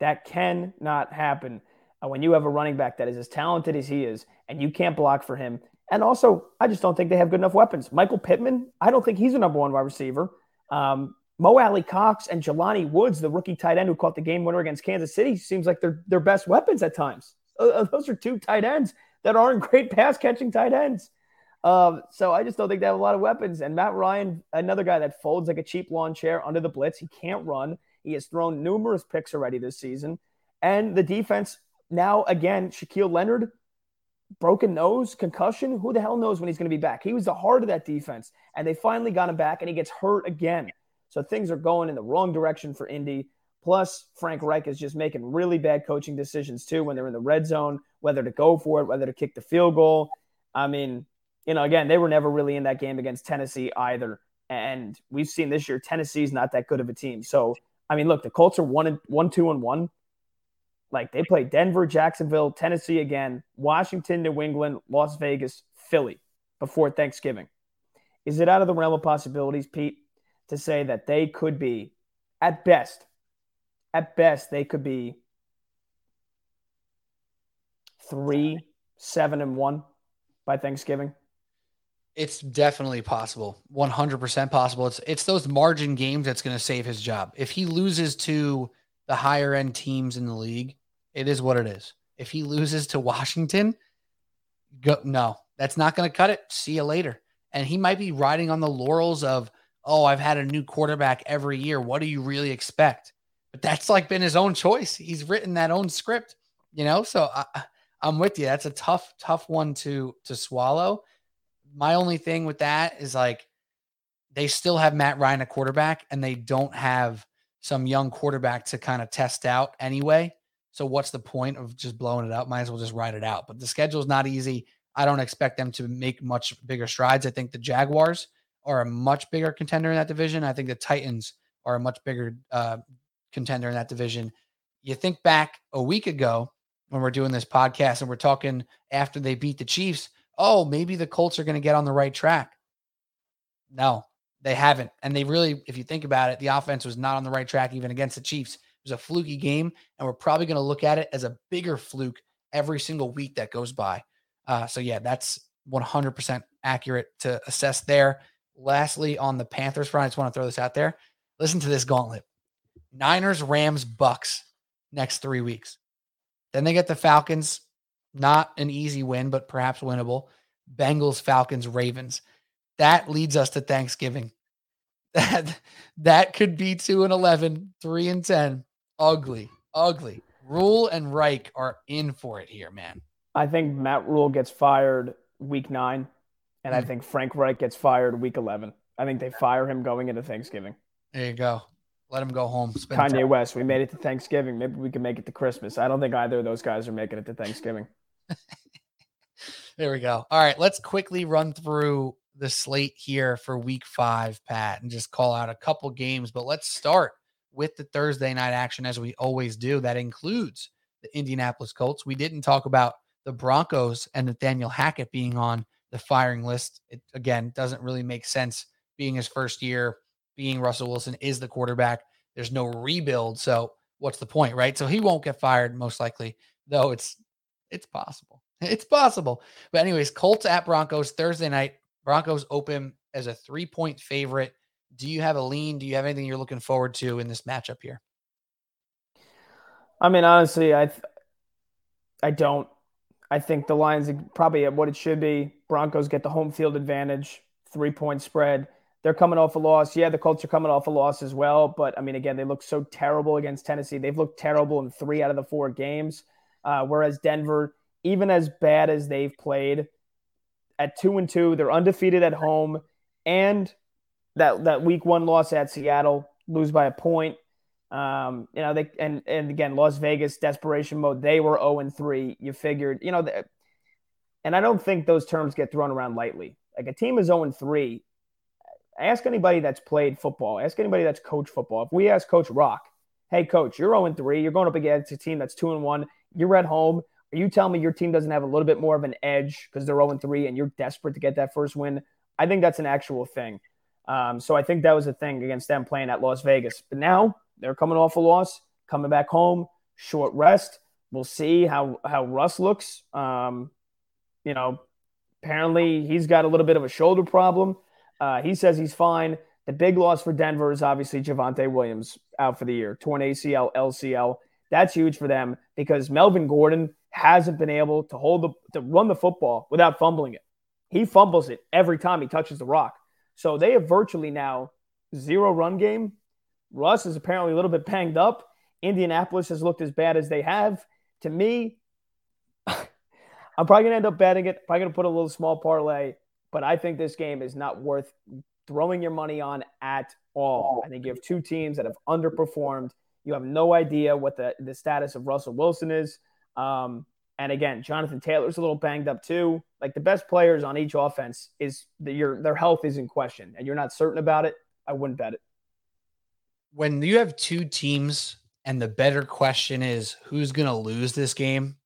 That cannot happen uh, when you have a running back that is as talented as he is and you can't block for him. And also, I just don't think they have good enough weapons. Michael Pittman, I don't think he's a number one wide receiver. Um, Mo Alie-Cox and Jelani Woods, the rookie tight end who caught the game winner against Kansas City, seems like they're their best weapons at times. Uh, uh those are two tight ends that aren't <laughs> great pass catching tight ends. Um, so I just don't think they have a lot of weapons. And Matt Ryan, another guy that folds like a cheap lawn chair under the blitz. He can't run. He has thrown numerous picks already this season. And the defense now, again, Shaquille Leonard, broken nose, concussion. Who the hell knows when he's going to be back? He was the heart of that defense. And they finally got him back, and he gets hurt again. So things are going in the wrong direction for Indy. Plus, Frank Reich is just making really bad coaching decisions too when they're in the red zone, whether to go for it, whether to kick the field goal. I mean, you know, again, they were never really in that game against Tennessee either. And we've seen this year Tennessee's not that good of a team. So, I mean, look, the Colts are one and one, two and one. Like they play Denver, Jacksonville, Tennessee again, Washington, New England, Las Vegas, Philly before Thanksgiving. Is it out of the realm of possibilities, Pete, to say that they could be, at best, at best, they could be three, seven, and one by Thanksgiving? It's definitely possible. 100% possible. It's it's those margin games that's going to save his job. If he loses to the higher end teams in the league, it is what it is. If he loses to Washington, go no, that's not going to cut it. See you later. And he might be riding on the laurels of, "Oh, I've had a new quarterback every year. What do you really expect?" But that's like been his own choice. He's written that own script, you know? So I, I'm with you. That's a tough tough one to to swallow my only thing with that is like they still have Matt Ryan a quarterback and they don't have some young quarterback to kind of test out anyway. So what's the point of just blowing it up? Might as well just ride it out. But the schedule is not easy. I don't expect them to make much bigger strides. I think the Jaguars are a much bigger contender in that division. I think the Titans are a much bigger uh, contender in that division. You think back a week ago when we're doing this podcast and we're talking after they beat the Chiefs, oh, maybe the Colts are going to get on the right track. No, they haven't. And they really, if you think about it, the offense was not on the right track even against the Chiefs. It was a fluky game, and we're probably going to look at it as a bigger fluke every single week that goes by. Uh, so, yeah, that's 100% accurate to assess there. Lastly, on the Panthers front, I just want to throw this out there. Listen to this gauntlet Niners, Rams, Bucks next three weeks. Then they get the Falcons, not an easy win, but perhaps winnable. Bengals, Falcons, Ravens. That leads us to Thanksgiving. <laughs> That that could be 2 and 11, 3 and 10. Ugly, ugly. Rhule and Reich are in for it here, man. I think Matt Rhule gets fired week 9 and. I think Frank Reich gets fired week 11. I think they fire him going into Thanksgiving. There you go. Let him go home. Kanye time. West, we made it to Thanksgiving. Maybe we can make it to Christmas. I don't think either of those guys are making it to Thanksgiving. <laughs> there we go. All right, let's quickly run through the slate here for week five, Pat, and just call out a couple games. But let's start with the Thursday night action as we always do. That includes the Indianapolis Colts. We didn't talk about the Broncos and Nathaniel Hackett being on the firing list. It again doesn't really make sense being his first year, being Russell Wilson is the quarterback. There's no rebuild. So what's the point, right? So he won't get fired most likely, though it's it's possible. <laughs> It's possible. But anyways, Colts at Broncos Thursday night. Broncos open as a three point favorite. Do you have a lean? Do you have anything you're looking forward to in this matchup here? I mean, honestly, I I don't. I think the Lions probably at what it should be. Broncos get the home field advantage, three point spread. they're coming off a loss. Yeah, the Colts are coming off a loss as well. But I mean, again, they look so terrible against Tennessee. They've looked terrible in three out of the four games. Uh, whereas Denver, even as bad as they've played, at two and two, they're undefeated at home, and that that week one loss at Seattle, lose by a point. Um, you know, they and and again, Las Vegas desperation mode. They were zero oh and three. You figured, you know, and I don't think those terms get thrown around lightly. Like a team is zero oh and three ask anybody that's played football, ask anybody that's coached football. If we ask Coach Rock, hey, coach, you're 0 3, you're going up against a team that's 2 and 1, you're at home. Are you telling me your team doesn't have a little bit more of an edge because they're 0 3 and you're desperate to get that first win? I think that's an actual thing. Um, so I think that was a thing against them playing at Las Vegas. But now they're coming off a loss, coming back home, short rest. We'll see how how Russ looks. Um, you know, apparently he's got a little bit of a shoulder problem. Uh, he says he's fine. The big loss for Denver is obviously Javonte Williams out for the year, torn ACL, LCL. That's huge for them because Melvin Gordon hasn't been able to hold the to run the football without fumbling it. He fumbles it every time he touches the rock. So they have virtually now zero run game. Russ is apparently a little bit banged up. Indianapolis has looked as bad as they have. To me, <laughs> I'm probably gonna end up betting it. Probably gonna put a little small parlay but I think this game is not worth throwing your money on at all. I think you have two teams that have underperformed. You have no idea what the, the status of Russell Wilson is. Um, and again, Jonathan Taylor's a little banged up too. Like the best players on each offense is the, your their health is in question, and you're not certain about it. I wouldn't bet it. When you have two teams, and the better question is who's going to lose this game,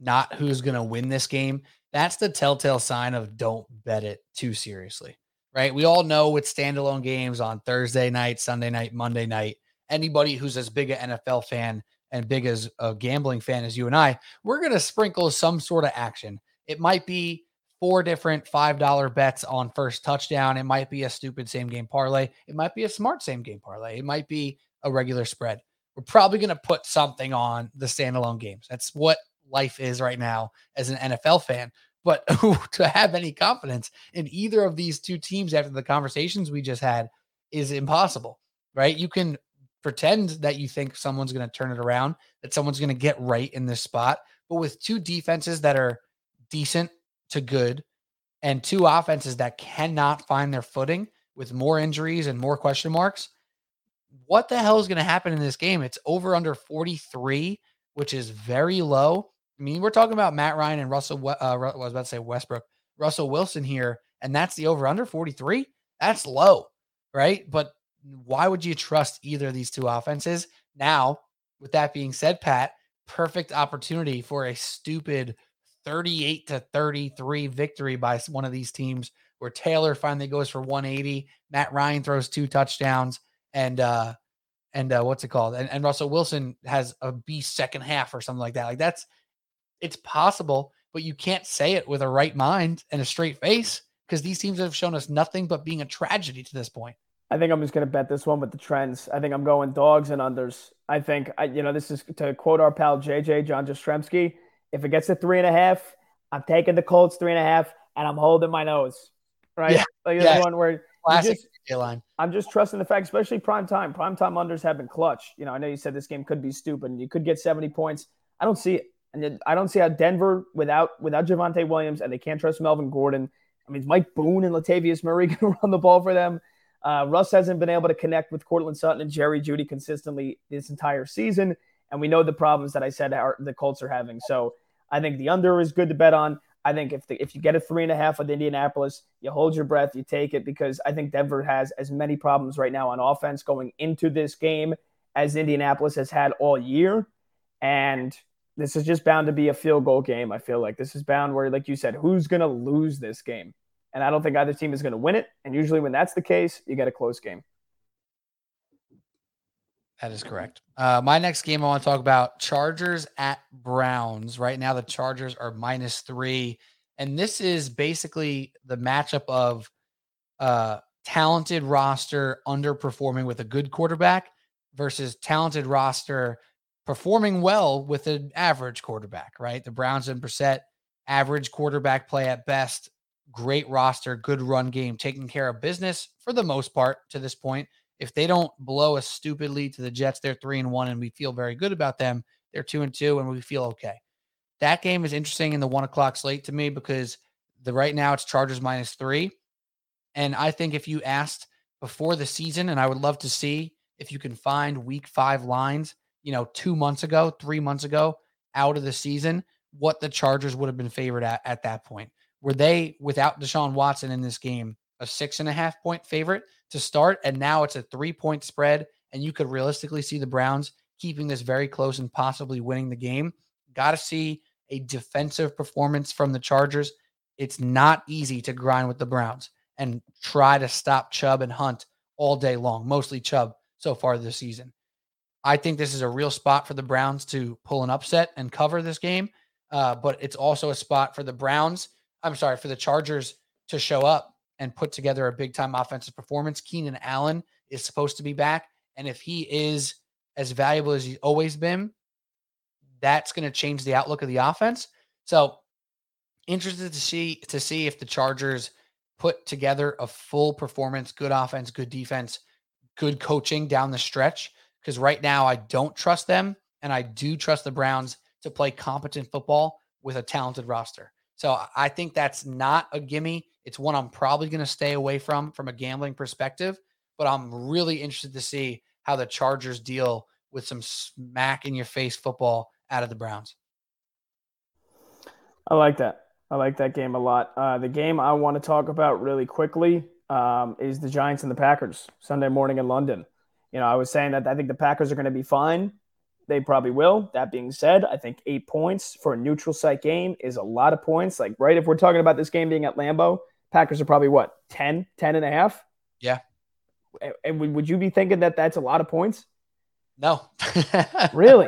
not who's going to win this game that's the telltale sign of don't bet it too seriously, right? We all know with standalone games on Thursday night, Sunday night, Monday night, anybody who's as big an NFL fan and big as a gambling fan as you and I, we're going to sprinkle some sort of action. It might be four different $5 bets on first touchdown. It might be a stupid same game parlay. It might be a smart same game parlay. It might be a regular spread. We're probably going to put something on the standalone games. That's what life is right now as an NFL fan. But <laughs> to have any confidence in either of these two teams after the conversations we just had is impossible, right? You can pretend that you think someone's going to turn it around, that someone's going to get right in this spot. But with two defenses that are decent to good and two offenses that cannot find their footing with more injuries and more question marks, what the hell is going to happen in this game? It's over under 43, which is very low. I mean, we're talking about Matt Ryan and Russell. Uh, I was about to say Westbrook, Russell Wilson here, and that's the over under 43. That's low, right? But why would you trust either of these two offenses? Now, with that being said, Pat, perfect opportunity for a stupid 38 to 33 victory by one of these teams where Taylor finally goes for 180, Matt Ryan throws two touchdowns, and uh and uh, what's it called? And, and Russell Wilson has a B second half or something like that. Like that's it's possible, but you can't say it with a right mind and a straight face because these teams have shown us nothing but being a tragedy to this point. I think I'm just going to bet this one with the trends. I think I'm going dogs and unders. I think, I, you know, this is to quote our pal JJ, John Jastrzemski. If it gets to three and a half, I'm taking the Colts three and a half and I'm holding my nose. Right? Yeah. Like yeah. one where classic just, line. I'm just trusting the fact, especially prime time. Prime time unders have been clutch. You know, I know you said this game could be stupid and you could get 70 points. I don't see it. And I don't see how Denver without without Javonte Williams and they can't trust Melvin Gordon. I mean, Mike Boone and Latavius Murray <laughs> going to run the ball for them. Uh, Russ hasn't been able to connect with Courtland Sutton and Jerry Jeudy consistently this entire season, and we know the problems that I said are, the Colts are having. So I think the under is good to bet on. I think if the, if you get a three and a half with Indianapolis, you hold your breath, you take it because I think Denver has as many problems right now on offense going into this game as Indianapolis has had all year, and this is just bound to be a field goal game. I feel like this is bound where, like you said, who's going to lose this game? And I don't think either team is going to win it. And usually, when that's the case, you get a close game. That is correct. Uh, my next game I want to talk about Chargers at Browns. Right now, the Chargers are minus three. And this is basically the matchup of uh, talented roster underperforming with a good quarterback versus talented roster performing well with an average quarterback, right? The Browns and Brissett, average quarterback play at best. great roster, good run game, taking care of business for the most part to this point. If they don't blow a stupid lead to the Jets, they're three and one, and we feel very good about them. They're two and two, and we feel okay. That game is interesting in the one o'clock slate to me because the right now it's Chargers minus three. And I think if you asked before the season, and I would love to see if you can find week five lines, you know, two months ago, three months ago, out of the season, what the Chargers would have been favored at at that point. Were they without Deshaun Watson in this game a six and a half point favorite to start? And now it's a three point spread, and you could realistically see the Browns keeping this very close and possibly winning the game. Got to see a defensive performance from the Chargers. It's not easy to grind with the Browns and try to stop Chubb and Hunt all day long, mostly Chubb so far this season. I think this is a real spot for the Browns to pull an upset and cover this game. Uh, but it's also a spot for the Browns. I'm sorry, for the Chargers to show up and put together a big time offensive performance. Keenan Allen is supposed to be back. And if he is as valuable as he's always been, that's going to change the outlook of the offense. So interested to see to see if the Chargers put together a full performance, good offense, good defense, good coaching down the stretch. Because right now I don't trust them, and I do trust the Browns to play competent football with a talented roster. So I think that's not a gimme. It's one I'm probably going to stay away from from a gambling perspective. But I'm really interested to see how the Chargers deal with some smack in your face football out of the Browns. I like that. I like that game a lot. Uh, the game I want to talk about really quickly um, is the Giants and the Packers Sunday morning in London. You know, I was saying that I think the Packers are going to be fine. They probably will. That being said, I think eight points for a neutral site game is a lot of points. Like, right, if we're talking about this game being at Lambeau, Packers are probably what, 10, 10 and a half? Yeah. And would you be thinking that that's a lot of points? No. <laughs> really?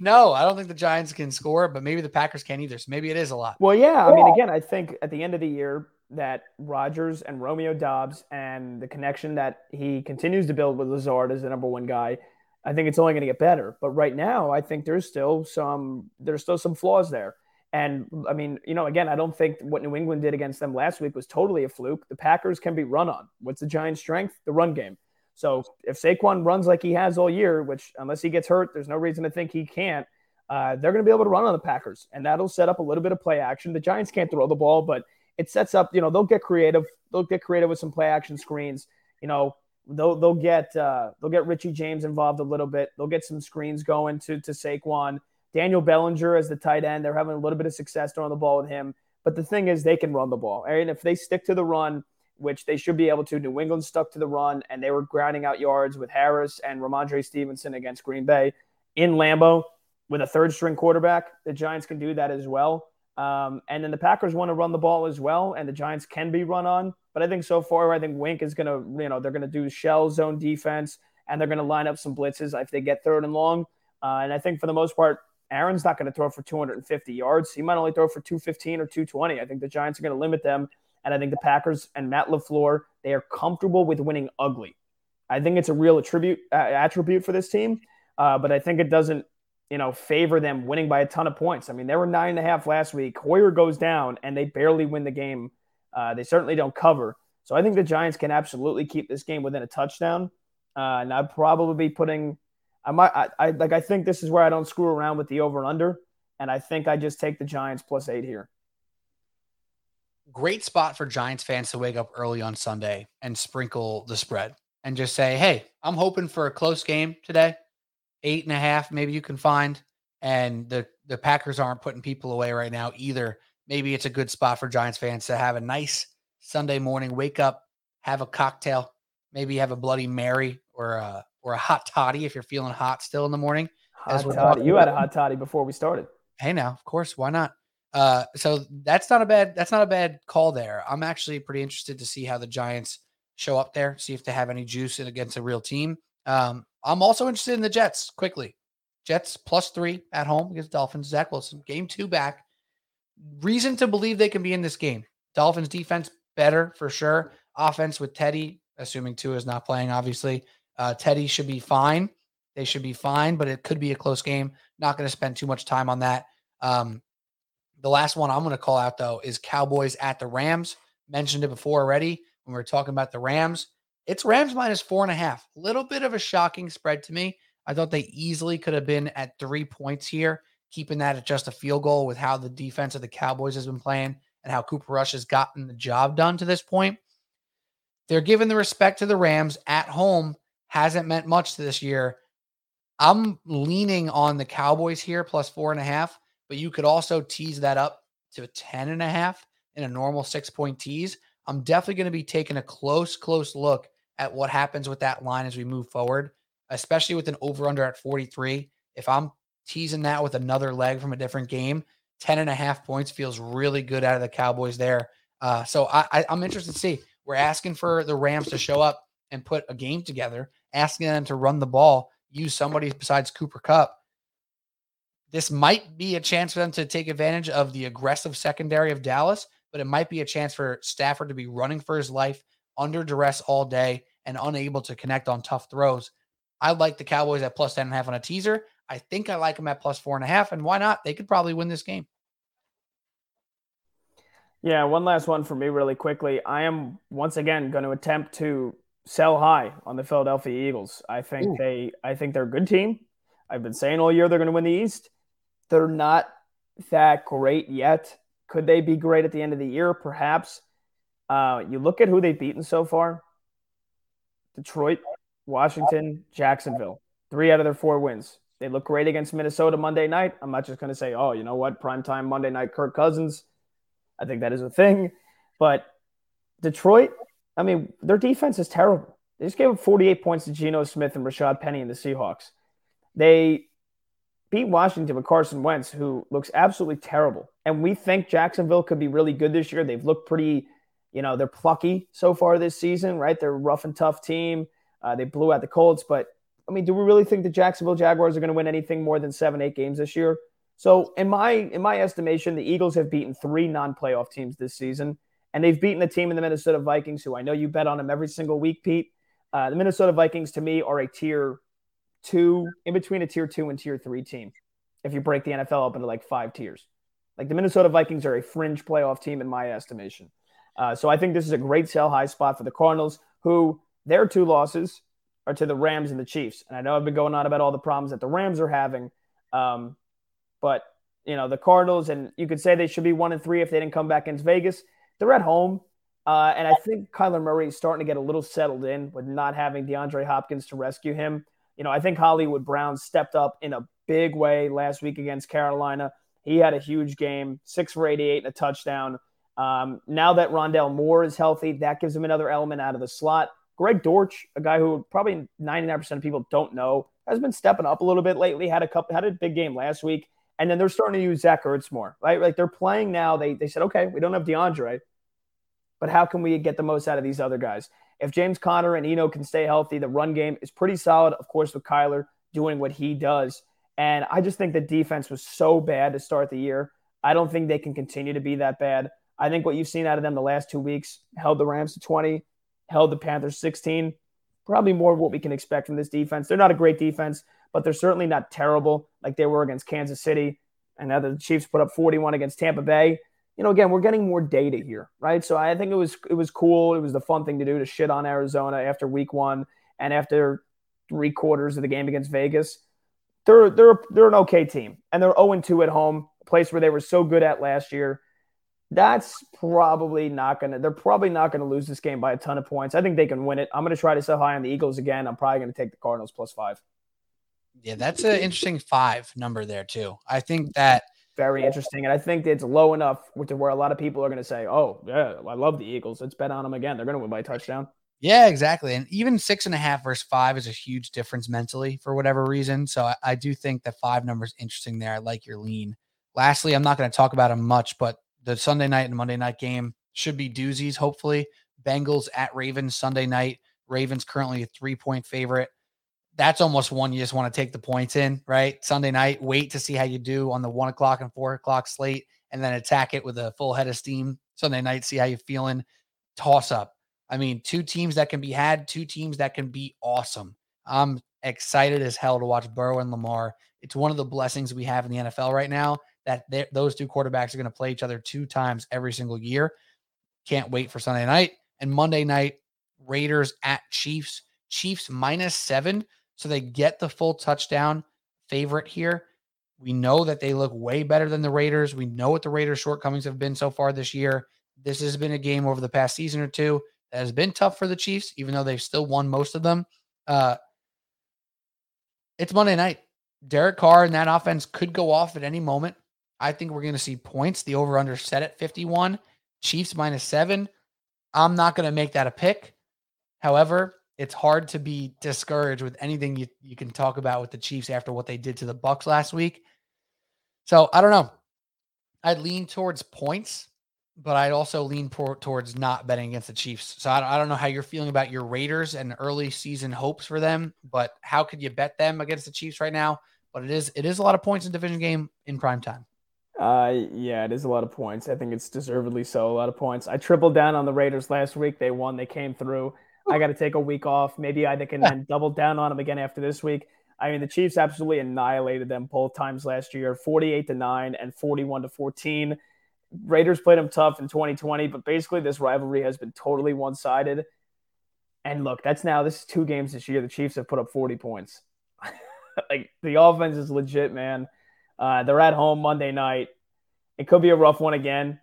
No, I don't think the Giants can score, but maybe the Packers can't either. So maybe it is a lot. Well, yeah. I mean, again, I think at the end of the year that Rodgers and Romeo Doubs and the connection that he continues to build with Lazard as the number one guy, I think it's only going to get better. But right now, I think there's still some there's still some flaws there. And I mean, you know, again, I don't think what New England did against them last week was totally a fluke. The Packers can be run on. What's the Giants' strength? The run game. So if Saquon runs like he has all year, which unless he gets hurt, there's no reason to think he can't. Uh, they're going to be able to run on the Packers, and that'll set up a little bit of play action. The Giants can't throw the ball, but it sets up. You know, they'll get creative. They'll get creative with some play action screens. You know, they'll they'll get uh, they'll get Richie James involved a little bit. They'll get some screens going to to Saquon. Daniel Bellinger as the tight end. They're having a little bit of success throwing the ball with him. But the thing is, they can run the ball. And if they stick to the run, which they should be able to. New England stuck to the run, and they were grinding out yards with Harris and Rhamondre Stevenson against Green Bay in Lambeau with a third string quarterback. The Giants can do that as well. Um, and then the Packers want to run the ball as well, and the Giants can be run on. But I think so far, I think Wink is going to, you know, they're going to do shell zone defense, and they're going to line up some blitzes if they get third and long. Uh, and I think for the most part, Aaron's not going to throw for 250 yards. He might only throw for 215 or 220. I think the Giants are going to limit them and I think the Packers and Matt LaFleur, they are comfortable with winning ugly. I think it's a real attribute uh, attribute for this team, uh, but I think it doesn't, you know, favor them winning by a ton of points. I mean, they were nine and a half last week. Hoyer goes down, and they barely win the game. Uh, they certainly don't cover. So I think the Giants can absolutely keep this game within a touchdown. Uh, and I'd probably be putting, I might, I, I like, I think this is where I don't screw around with the over and under, and I think I just take the Giants plus eight here great spot for Giants fans to wake up early on Sunday and sprinkle the spread and just say, hey, I'm hoping for a close game today. Eight and a half, maybe you can find. And the, the Packers aren't putting people away right now either. Maybe it's a good spot for Giants fans to have a nice Sunday morning, wake up, have a cocktail, maybe have a Bloody Mary or a, or a hot toddy if you're feeling hot still in the morning. Hot toddy. You had a hot toddy before we started. Hey, now, of course, why not? Uh, so that's not a bad that's not a bad call there. I'm actually pretty interested to see how the Giants show up there, see if they have any juice against a real team. Um, I'm also interested in the Jets quickly. Jets plus three at home against Dolphins. Zach Wilson, game Tua back. Reason to believe they can be in this game. Dolphins defense better for sure. Offense with Teddy, assuming two is not playing, obviously. Uh, Teddy should be fine. They should be fine, but it could be a close game. Not going to spend too much time on that. Um, the last one I'm going to call out though is Cowboys at the Rams. mentioned it before already when we were talking about the Rams. It's Rams minus four and a half. Little bit of a shocking spread to me. I thought they easily could have been at three points here, keeping that at just a field goal with how the defense of the Cowboys has been playing and how Cooper Rush has gotten the job done to this point. They're giving the respect to the Rams at home. Hasn't meant much this year. I'm leaning on the Cowboys here plus four and a half, but you could also tease that up to a 10 and a half in a normal six point tease. I'm definitely going to be taking a close, close look at what happens with that line as we move forward, especially with an over under at 43. If I'm teasing that with another leg from a different game, 10 and a half points feels really good out of the Cowboys there. Uh, so I, I, I'm interested to see. We're asking for the Rams to show up and put a game together, asking them to run the ball, use somebody besides Cooper Kupp. This might be a chance for them to take advantage of the aggressive secondary of Dallas, but it might be a chance for Stafford to be running for his life under duress all day and unable to connect on tough throws. I like the Cowboys at plus 10 and a half on a teaser. I think I like them at plus four and a half. And why not? They could probably win this game. Yeah, one last one for me, really quickly. I am once again going to attempt to sell high on the Philadelphia Eagles. I think Ooh. they, I think they're a good team. I've been saying all year they're going to win the East. They're not that great yet. Could they be great at the end of the year? Perhaps. Uh, you look at who they've beaten so far: Detroit, Washington, Jacksonville. Three out of their four wins. They look great against Minnesota Monday night. I'm not just going to say, oh, you know what, primetime Monday night, Kirk Cousins I think that is a thing. But Detroit, I mean, their defense is terrible. They just gave up 48 points to Geno Smith and Rashad Penny and the Seahawks. They beat Washington with Carson Wentz, who looks absolutely terrible. And we think Jacksonville could be really good this year. They've looked pretty, you know, they're plucky so far this season, right? They're a rough and tough team. Uh, they blew out the Colts, but I mean, do we really think the Jacksonville Jaguars are going to win anything more than seven, eight games this year? So in my in my estimation, the Eagles have beaten three non-playoff teams this season, and they've beaten the team in the Minnesota Vikings, who I know you bet on them every single week, Pete. Uh, the Minnesota Vikings to me are a tier two, in between a tier two and tier three team. If you break the NFL up into like five tiers, like the Minnesota Vikings are a fringe playoff team in my estimation. Uh, so I think this is a great sell high spot for the Cardinals, who their two losses are to the Rams and the Chiefs. And I know I've been going on about all the problems that the Rams are having. Um, but you know the Cardinals, and you could say they should be one and three if they didn't come back against Vegas. They're at home, uh, and I think Kyler Murray is starting to get a little settled in with not having DeAndre Hopkins to rescue him. You know, I think Hollywood Brown stepped up in a big way last week against Carolina. He had a huge game, six for 88 and a touchdown. Um, now that Rondale Moore is healthy, that gives him another element out of the slot. Greg Dortch, a guy who probably 99% of people don't know, has been stepping up a little bit lately. Had a couple, had a big game last week. And then they're starting to use Zach Ertz more, right? Like they're playing now. They, they said, okay, we don't have DeAndre, but how can we get the most out of these other guys? If James Conner and Eno can stay healthy, the run game is pretty solid, of course, with Kyler doing what he does. And I just think the defense was so bad to start the year. I don't think they can continue to be that bad. I think what you've seen out of them the last two weeks held the Rams to 20, held the Panthers 16. Probably more of what we can expect from this defense. They're not a great defense, but they're certainly not terrible like they were against Kansas City. And now the Chiefs put up 41 against Tampa Bay. You know, again, we're getting more data here, right? So I think it was it was cool. It was the fun thing to do to shit on Arizona after week one and after three quarters of the game against Vegas. They're they're they're an okay team. And they're 0-2 at home, a place where they were so good at last year. That's probably not gonna they're probably not gonna lose this game by a ton of points. I think they can win it. I'm gonna try to sell high on the Eagles again. I'm probably gonna take the Cardinals plus five. Yeah, that's an interesting five number there too. I think that very interesting, and I think it's low enough to where a lot of people are going to say, "Oh, yeah, I love the Eagles. Let's bet on them again. They're going to win by touchdown." Yeah, exactly. And even six and a half versus five is a huge difference mentally for whatever reason. So I, I do think that five number is interesting there. I like your lean. Lastly, I'm not going to talk about them much, but the Sunday night and Monday night game should be doozies. Hopefully, Bengals at Ravens Sunday night. Ravens currently a three point favorite that's almost one you just want to take the points in, right? Sunday night, wait to see how you do on the one o'clock and four o'clock slate, and then attack it with a full head of steam Sunday night, see how you're feeling. Toss up. I mean, two teams that can be had, two teams that can be awesome. I'm excited as hell to watch Burrow and Lamar. It's one of the blessings we have in the NFL right now that those two quarterbacks are going to play each other two times every single year. Can't wait for Sunday night and Monday night. Raiders at Chiefs. Chiefs minus seven. So they get the full touchdown favorite here. We know that they look way better than the Raiders. We know what the Raiders' shortcomings have been so far this year. This has been a game over the past season or two that has been tough for the Chiefs, even though they've still won most of them. Uh, it's Monday night. Derek Carr and that offense could go off at any moment. I think we're going to see points. The over under set at 51, Chiefs minus seven. I'm not going to make that a pick. However, it's hard to be discouraged with anything you, you can talk about with the Chiefs after what they did to the Bucs last week. So I don't know. I'd lean towards points, but I'd also lean por- towards not betting against the Chiefs. So I don't, I don't know how you're feeling about your Raiders and early season hopes for them, but how could you bet them against the Chiefs right now? But it is it is a lot of points in division game in prime time. Uh, yeah, it is a lot of points. I think it's deservedly so. A lot of points. I tripled down on the Raiders last week. They won. They came through. I got to take a week off. Maybe I can <laughs> then double down on them again after this week. I mean, the Chiefs absolutely annihilated them both times last year, 48 to 9 and 41 to 14. Raiders played them tough in 2020, but basically this rivalry has been totally one-sided. And look, that's now this is two games this year. The Chiefs have put up 40 points. <laughs> like the offense is legit, man. Uh, they're at home Monday night. It could be a rough one again.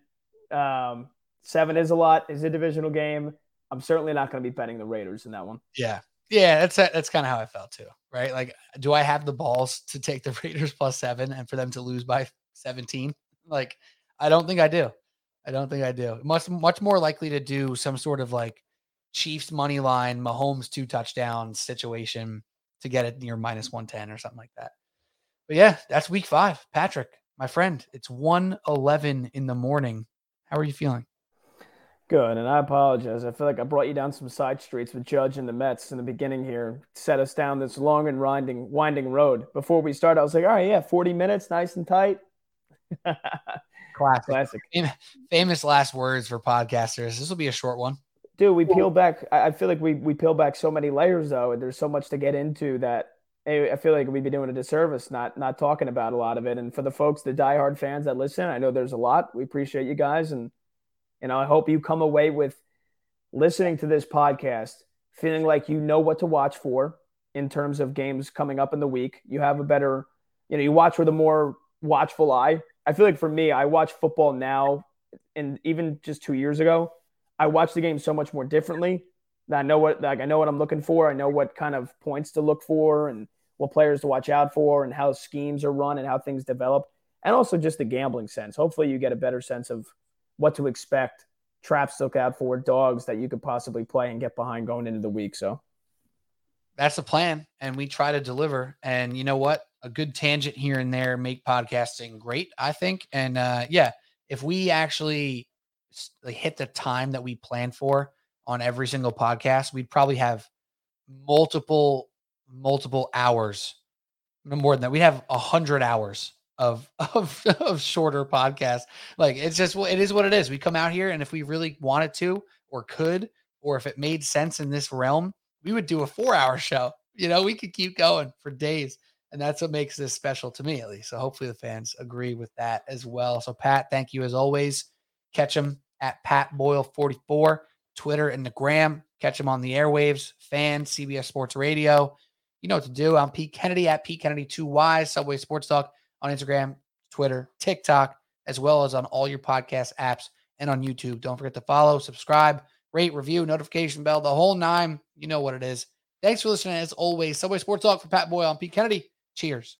Um, seven is a lot. Is a divisional game. I'm certainly not going to be betting the Raiders in that one. Yeah, yeah, that's that's kind of how I felt too, right? Like, do I have the balls to take the <laughs> Raiders plus seven and for them to lose by 17? Like, I don't think I do. I don't think I do. Much much more likely to do some sort of like Chiefs money line, Mahomes two touchdowns situation to get it near minus 110 or something like that. But yeah, that's week five. Patrick, my friend, it's 111 in the morning. How are you feeling? Good, and I apologize. I feel like I brought you down some side streets with Judge and the Mets in the beginning here, set us down this long and winding, winding road. Before we start, I was like, all right, yeah, 40 minutes, nice and tight. <laughs> Classic. Classic. Famous last words for podcasters. This will be a short one. Dude, we peel back. I feel like we, we peel back so many layers, though, and there's so much to get into that I feel like we'd be doing a disservice not not talking about a lot of it. And for the folks, the diehard fans that listen, I know there's a lot. We appreciate you guys, and know I hope you come away with listening to this podcast feeling like you know what to watch for in terms of games coming up in the week. You have a better, you know, you watch with a more watchful eye. I feel like for me, I watch football now, and even just two years ago, I watch the game so much more differently I know what like I know what I'm looking for. I know what kind of points to look for and what players to watch out for and how schemes are run and how things develop. And also just the gambling sense. Hopefully you get a better sense of what to expect, traps to look out for, dogs that you could possibly play and get behind going into the week. So that's the plan. And we try to deliver. And you know what? A good tangent here and there make podcasting great, I think. And uh yeah, if we actually hit the time that we plan for, on every single podcast, we'd probably have multiple, multiple hours, no more than that. We'd have a hundred hours of <laughs> of of shorter podcasts. Like it's just it is what it is. We come out here, and if we really wanted to or could, or if it made sense in this realm, we would do a four hour show. You know, we could keep going for days. And that's what makes this special to me, at least. So hopefully the fans agree with that as well. So, Pat, thank you as always. Catch him at Pat Boyle 44 Twitter, and the gram. Catch him on the airwaves, fan, CBS Sports Radio. You know what to do. I'm Pete Kennedy at Pete Kennedy 2Y, Subway Sports Talk on Instagram, Twitter, TikTok, as well as on all your podcast apps and on YouTube. Don't forget to follow, subscribe, rate, review, notification bell, the whole nine. You know what it is. Thanks for listening. As always, Subway Sports Talk for Pat Boyle. I'm Pete Kennedy. Cheers.